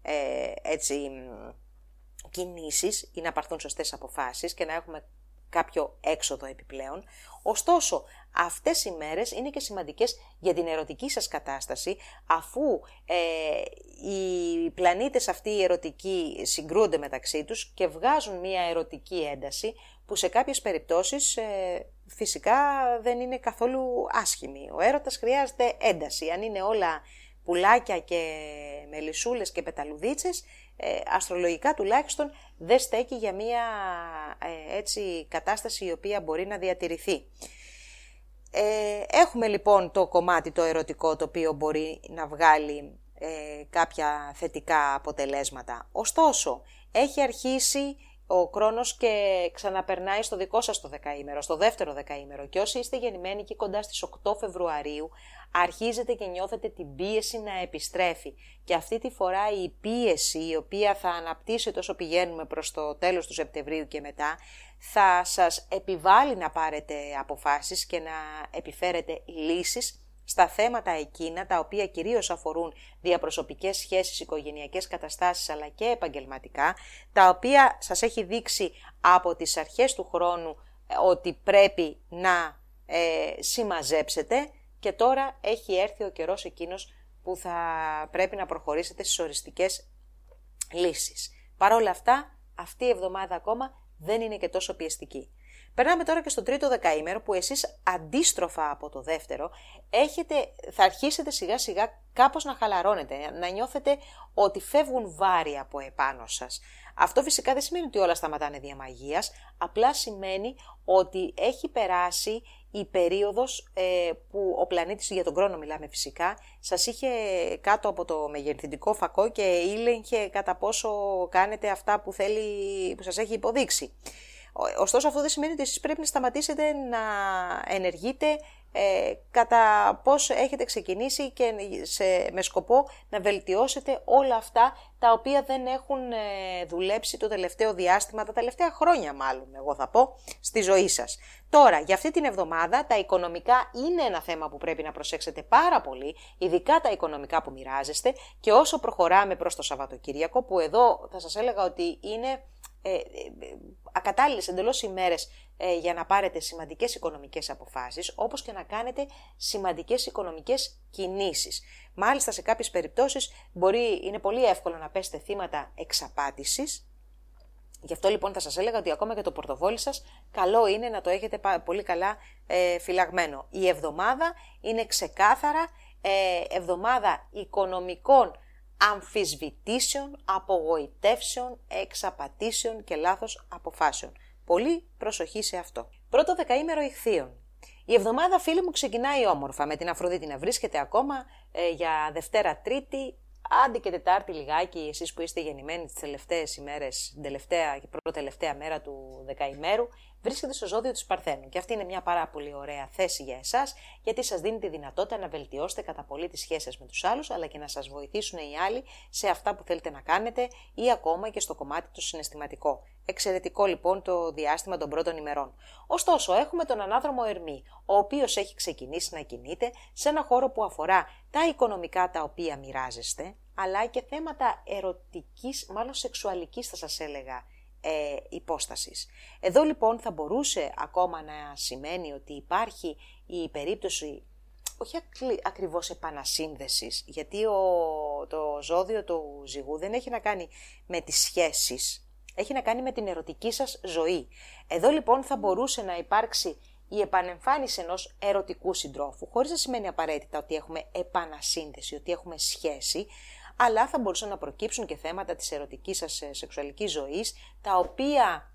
ε, έτσι κινήσεις ή να πάρθουν σωστές αποφάσεις και να έχουμε κάποιο έξοδο επιπλέον. Ωστόσο, αυτές οι μέρες είναι και σημαντικές για την ερωτική σας κατάσταση, αφού ε, οι πλανήτες αυτοί οι ερωτικοί συγκρούνται μεταξύ τους και βγάζουν μια ερωτική ένταση, που σε κάποιες περιπτώσεις ε, φυσικά δεν είναι καθόλου άσχημη. Ο έρωτας χρειάζεται ένταση. Αν είναι όλα πουλάκια και μελισσούλες και πεταλουδίτσες, ε, αστρολογικά τουλάχιστον δεν στέκει για μια ε, έτσι κατάσταση η οποία μπορεί να διατηρηθεί. Ε, έχουμε λοιπόν το κομμάτι το ερωτικό το οποίο μπορεί να βγάλει ε, κάποια θετικά αποτελέσματα. Ωστόσο, έχει αρχίσει ο χρόνος και ξαναπερνάει στο δικό σας το δεκαήμερο, στο δεύτερο δεκαήμερο. Και όσοι είστε γεννημένοι εκεί κοντά στις 8 Φεβρουαρίου αρχίζετε και νιώθετε την πίεση να επιστρέφει. Και αυτή τη φορά η πίεση η οποία θα αναπτύσσεται όσο πηγαίνουμε προς το τέλος του Σεπτεμβρίου και μετά θα σας επιβάλλει να πάρετε αποφάσεις και να επιφέρετε λύσεις στα θέματα εκείνα τα οποία κυρίως αφορούν διαπροσωπικές σχέσεις, οικογενειακές καταστάσεις αλλά και επαγγελματικά, τα οποία σας έχει δείξει από τις αρχές του χρόνου ε, ότι πρέπει να ε, συμμαζέψετε και τώρα έχει έρθει ο καιρός εκείνος που θα πρέπει να προχωρήσετε στις οριστικές λύσεις. Παρ' όλα αυτά, αυτή η εβδομάδα ακόμα δεν είναι και τόσο πιεστική. Περνάμε τώρα και στο τρίτο δεκαήμερο που εσείς αντίστροφα από το δεύτερο έχετε, θα αρχίσετε σιγά σιγά κάπως να χαλαρώνετε, να νιώθετε ότι φεύγουν βάρη από επάνω σας. Αυτό φυσικά δεν σημαίνει ότι όλα σταματάνε διαμαγείας, απλά σημαίνει ότι έχει περάσει η περίοδος ε, που ο πλανήτης, για τον χρόνο μιλάμε φυσικά, σας είχε κάτω από το μεγεθυντικό φακό και ήλεγχε κατά πόσο κάνετε αυτά που, θέλει, που σας έχει υποδείξει. Ωστόσο αυτό δεν σημαίνει ότι εσείς πρέπει να σταματήσετε να ενεργείτε ε, κατά πώς έχετε ξεκινήσει και σε, με σκοπό να βελτιώσετε όλα αυτά τα οποία δεν έχουν ε, δουλέψει το τελευταίο διάστημα, τα τελευταία χρόνια μάλλον, εγώ θα πω, στη ζωή σας. Τώρα, για αυτή την εβδομάδα, τα οικονομικά είναι ένα θέμα που πρέπει να προσέξετε πάρα πολύ, ειδικά τα οικονομικά που μοιράζεστε και όσο προχωράμε προς το Σαββατοκύριακο, που εδώ θα σας έλεγα ότι είναι ε, ε, ακατάλληλες εντελώς ημέρες ε, για να πάρετε σημαντικές οικονομικές αποφάσεις, όπως και να κάνετε σημαντικές οικονομικές κινήσεις. Μάλιστα σε κάποιες περιπτώσεις μπορεί, είναι πολύ εύκολο να πέσετε θύματα εξαπάτησης, Γι' αυτό λοιπόν θα σας έλεγα ότι ακόμα και το πορτοφόλι σας καλό είναι να το έχετε πολύ καλά ε, φυλαγμένο. Η εβδομάδα είναι ξεκάθαρα ε, εβδομάδα οικονομικών αμφισβητήσεων, απογοητεύσεων, εξαπατήσεων και λάθος αποφάσεων. Πολύ προσοχή σε αυτό. Πρώτο δεκαήμερο ηχθείων. Η εβδομάδα, φίλοι μου, ξεκινάει όμορφα με την Αφροδίτη να βρίσκεται ακόμα ε, για Δευτέρα Τρίτη Άντε και Τετάρτη λιγάκι, εσείς που είστε γεννημένοι τις τελευταίες ημέρες, την τελευταία και πρώτη τελευταία μέρα του δεκαημέρου, βρίσκεται στο ζώδιο της Παρθένου. Και αυτή είναι μια πάρα πολύ ωραία θέση για εσάς, γιατί σας δίνει τη δυνατότητα να βελτιώσετε κατά πολύ τις σχέσεις με τους άλλους, αλλά και να σας βοηθήσουν οι άλλοι σε αυτά που θέλετε να κάνετε ή ακόμα και στο κομμάτι το συναισθηματικό. Εξαιρετικό λοιπόν το διάστημα των πρώτων ημερών. Ωστόσο, έχουμε τον ανάδρομο Ερμή, ο οποίος έχει ξεκινήσει να κινείται σε ένα χώρο που αφορά τα οικονομικά τα οποία μοιράζεστε, αλλά και θέματα ερωτικής, μάλλον σεξουαλικής θα σας έλεγα, ε, υπόστασης. Εδώ λοιπόν θα μπορούσε ακόμα να σημαίνει ότι υπάρχει η περίπτωση όχι ακριβώς επανασύνδεσης, γιατί ο, το ζώδιο του ζυγού δεν έχει να κάνει με τις σχέσεις, έχει να κάνει με την ερωτική σας ζωή. Εδώ λοιπόν θα μπορούσε να υπάρξει η επανεμφάνιση ενός ερωτικού συντρόφου, χωρίς να σημαίνει απαραίτητα ότι έχουμε επανασύνδεση, ότι έχουμε σχέση, αλλά θα μπορούσαν να προκύψουν και θέματα της ερωτικής σας ε, σεξουαλικής ζωής, τα οποία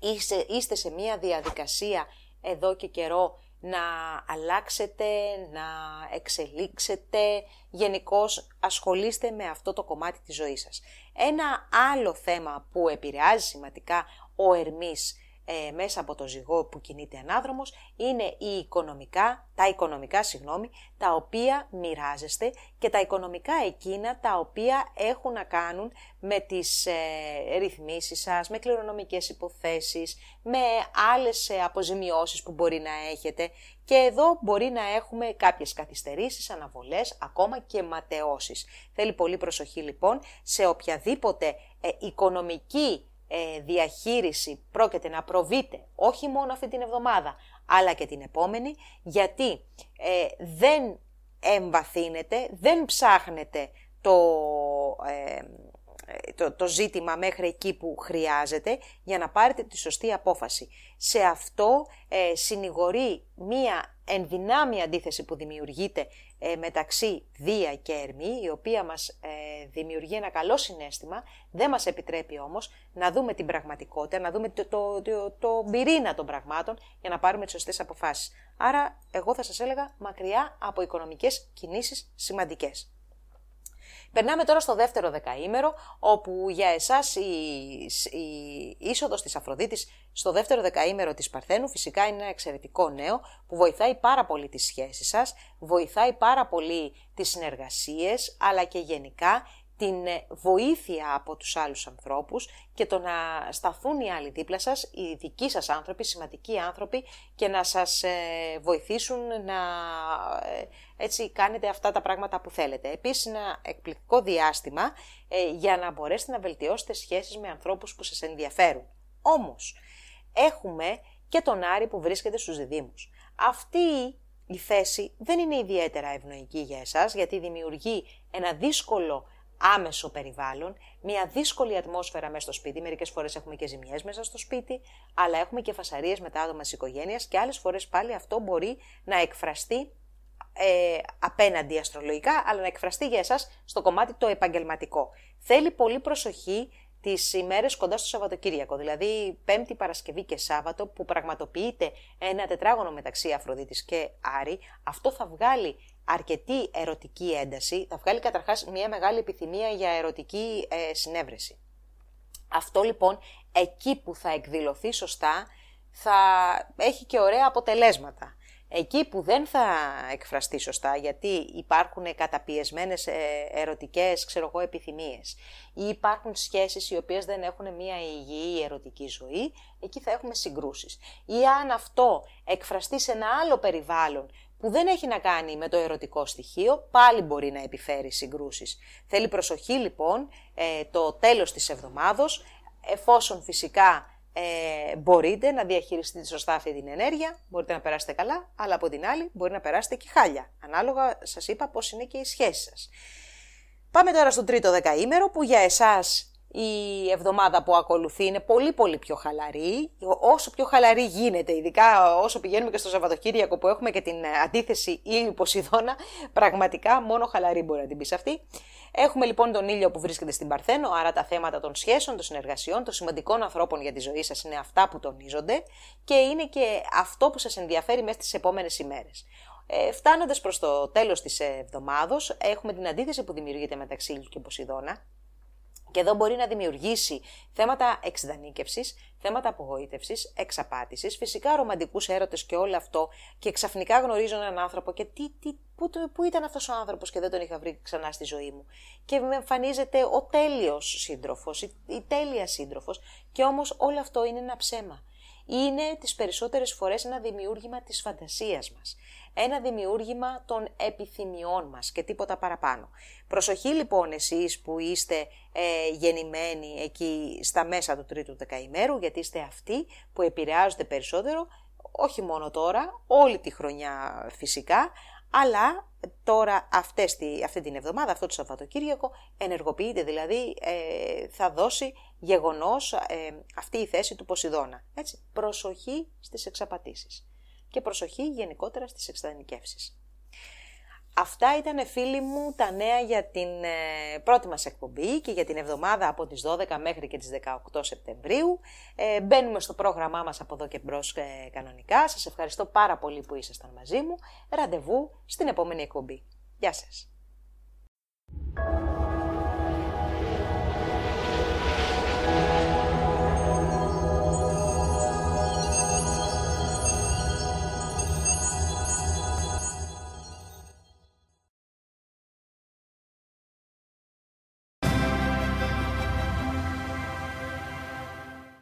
είστε, είστε σε μία διαδικασία εδώ και καιρό να αλλάξετε, να εξελίξετε, γενικώς ασχολείστε με αυτό το κομμάτι της ζωής σας. Ένα άλλο θέμα που επηρεάζει σημαντικά ο Ερμής ε, μέσα από το ζυγό που κινείται ανάδρομος είναι οι οικονομικά, τα οικονομικά συγγνώμη, τα οποία μοιράζεστε και τα οικονομικά εκείνα τα οποία έχουν να κάνουν με τις ε, ρυθμίσεις σας, με κληρονομικές υποθέσεις, με άλλες ε, αποζημιώσεις που μπορεί να έχετε και εδώ μπορεί να έχουμε κάποιες καθυστερήσεις, αναβολές, ακόμα και ματαιώσεις. Θέλει πολύ προσοχή λοιπόν σε οποιαδήποτε ε, οικονομική ε, διαχείριση πρόκειται να προβείτε όχι μόνο αυτή την εβδομάδα, αλλά και την επόμενη, γιατί ε, δεν εμβαθύνετε, δεν ψάχνετε το, ε, το, το ζήτημα μέχρι εκεί που χρειάζεται για να πάρετε τη σωστή απόφαση. Σε αυτό ε, συνηγορεί μία ενδυνάμει αντίθεση που δημιουργείται ε, μεταξύ Δία και Ερμή, η οποία μας ε, δημιουργεί ένα καλό συνέστημα, δεν μας επιτρέπει όμως να δούμε την πραγματικότητα, να δούμε το, το, το, το πυρήνα των πραγμάτων για να πάρουμε τις σωστές αποφάσεις. Άρα, εγώ θα σας έλεγα μακριά από οικονομικές κινήσεις σημαντικές. Περνάμε τώρα στο δεύτερο δεκαήμερο, όπου για εσάς η, η είσοδος της Αφροδίτης στο δεύτερο δεκαήμερο της Παρθένου φυσικά είναι ένα εξαιρετικό νέο που βοηθάει πάρα πολύ τις σχέσεις σας, βοηθάει πάρα πολύ τις συνεργασίες, αλλά και γενικά την ε, βοήθεια από τους άλλους ανθρώπους και το να σταθούν οι άλλοι δίπλα σας, οι δικοί σας άνθρωποι, σημαντικοί άνθρωποι και να σας ε, βοηθήσουν να ε, έτσι κάνετε αυτά τα πράγματα που θέλετε. Επίσης ένα εκπληκτικό διάστημα για να μπορέσετε να βελτιώσετε σχέσεις με ανθρώπους που σας ενδιαφέρουν. Όμως έχουμε και τον Άρη που βρίσκεται στους διδήμους. Αυτή η θέση δεν είναι ιδιαίτερα ευνοϊκή για εσάς γιατί δημιουργεί ένα δύσκολο άμεσο περιβάλλον, μια δύσκολη ατμόσφαιρα μέσα στο σπίτι. Μερικές φορές έχουμε και ζημιές μέσα στο σπίτι, αλλά έχουμε και φασαρίες με τα άτομα της οικογένειας και άλλες φορές πάλι αυτό μπορεί να εκφραστεί ε, απέναντι αστρολογικά, αλλά να εκφραστεί για εσάς στο κομμάτι το επαγγελματικό. Θέλει πολύ προσοχή τις ημέρες κοντά στο Σαββατοκύριακο, δηλαδή Πέμπτη, Παρασκευή και Σάββατο που πραγματοποιείται ένα τετράγωνο μεταξύ Αφροδίτης και Άρη, αυτό θα βγάλει αρκετή ερωτική ένταση, θα βγάλει καταρχάς μια μεγάλη επιθυμία για ερωτική ε, συνέβρεση. Αυτό λοιπόν εκεί που θα εκδηλωθεί σωστά θα έχει και ωραία αποτελέσματα. Εκεί που δεν θα εκφραστεί σωστά, γιατί υπάρχουν καταπιεσμένες ε, ερωτικές, ξέρω εγώ, επιθυμίες ή υπάρχουν σχέσεις οι οποίες δεν έχουν μια υγιή ερωτική ζωή, εκεί θα έχουμε συγκρούσεις. Ή αν αυτό εκφραστεί σε ένα άλλο περιβάλλον που δεν έχει να κάνει με το ερωτικό στοιχείο, πάλι μπορεί να επιφέρει συγκρούσεις. Θέλει προσοχή λοιπόν ε, το τέλος της εβδομάδος, εφόσον φυσικά ε, μπορείτε να διαχειριστείτε σωστά αυτή την ενέργεια, μπορείτε να περάσετε καλά, αλλά από την άλλη μπορεί να περάσετε και χάλια. Ανάλογα σας είπα πώς είναι και οι σχέσεις σας. Πάμε τώρα στο τρίτο δεκαήμερο που για εσάς η εβδομάδα που ακολουθεί είναι πολύ πολύ πιο χαλαρή, όσο πιο χαλαρή γίνεται, ειδικά όσο πηγαίνουμε και στο Σαββατοκύριακο που έχουμε και την αντίθεση ήλιου Ποσειδώνα, πραγματικά μόνο χαλαρή μπορεί να την πεις αυτή. Έχουμε λοιπόν τον ήλιο που βρίσκεται στην Παρθένο, άρα τα θέματα των σχέσεων, των συνεργασιών, των σημαντικών ανθρώπων για τη ζωή σας είναι αυτά που τονίζονται και είναι και αυτό που σας ενδιαφέρει μέσα στις επόμενες ημέρες. Ε, Φτάνοντας προς το τέλος της εβδομάδα, έχουμε την αντίθεση που δημιουργείται μεταξύ ήλιου και Ποσειδώνα, και εδώ μπορεί να δημιουργήσει θέματα εξδανίκευσης, θέματα απογοήτευσης, εξαπάτησης, φυσικά ρομαντικούς έρωτες και όλο αυτό. Και ξαφνικά γνωρίζω έναν άνθρωπο και τι, τι, πού, πού ήταν αυτός ο άνθρωπος και δεν τον είχα βρει ξανά στη ζωή μου. Και με εμφανίζεται ο τέλειος σύντροφος, η, η τέλεια σύντροφος. Και όμως όλο αυτό είναι ένα ψέμα. Είναι τις περισσότερες φορές ένα δημιούργημα της φαντασίας μας ένα δημιούργημα των επιθυμιών μας και τίποτα παραπάνω. Προσοχή λοιπόν εσείς που είστε ε, γεννημένοι εκεί στα μέσα του τρίτου δεκαημέρου, γιατί είστε αυτοί που επηρεάζονται περισσότερο, όχι μόνο τώρα, όλη τη χρονιά φυσικά, αλλά τώρα αυτές τη, αυτή την εβδομάδα, αυτό το Σαββατοκύριακο, ενεργοποιείται, δηλαδή ε, θα δώσει γεγονός ε, αυτή η θέση του Ποσειδώνα. Έτσι, προσοχή στις εξαπατήσεις και προσοχή γενικότερα στις εξτανικεύσεις. Αυτά ήταν φίλοι μου τα νέα για την ε, πρώτη μας εκπομπή και για την εβδομάδα από τις 12 μέχρι και τις 18 Σεπτεμβρίου. Ε, μπαίνουμε στο πρόγραμμά μας από εδώ και μπρος ε, κανονικά. Σας ευχαριστώ πάρα πολύ που ήσασταν μαζί μου. Ραντεβού στην επόμενη εκπομπή. Γεια σας.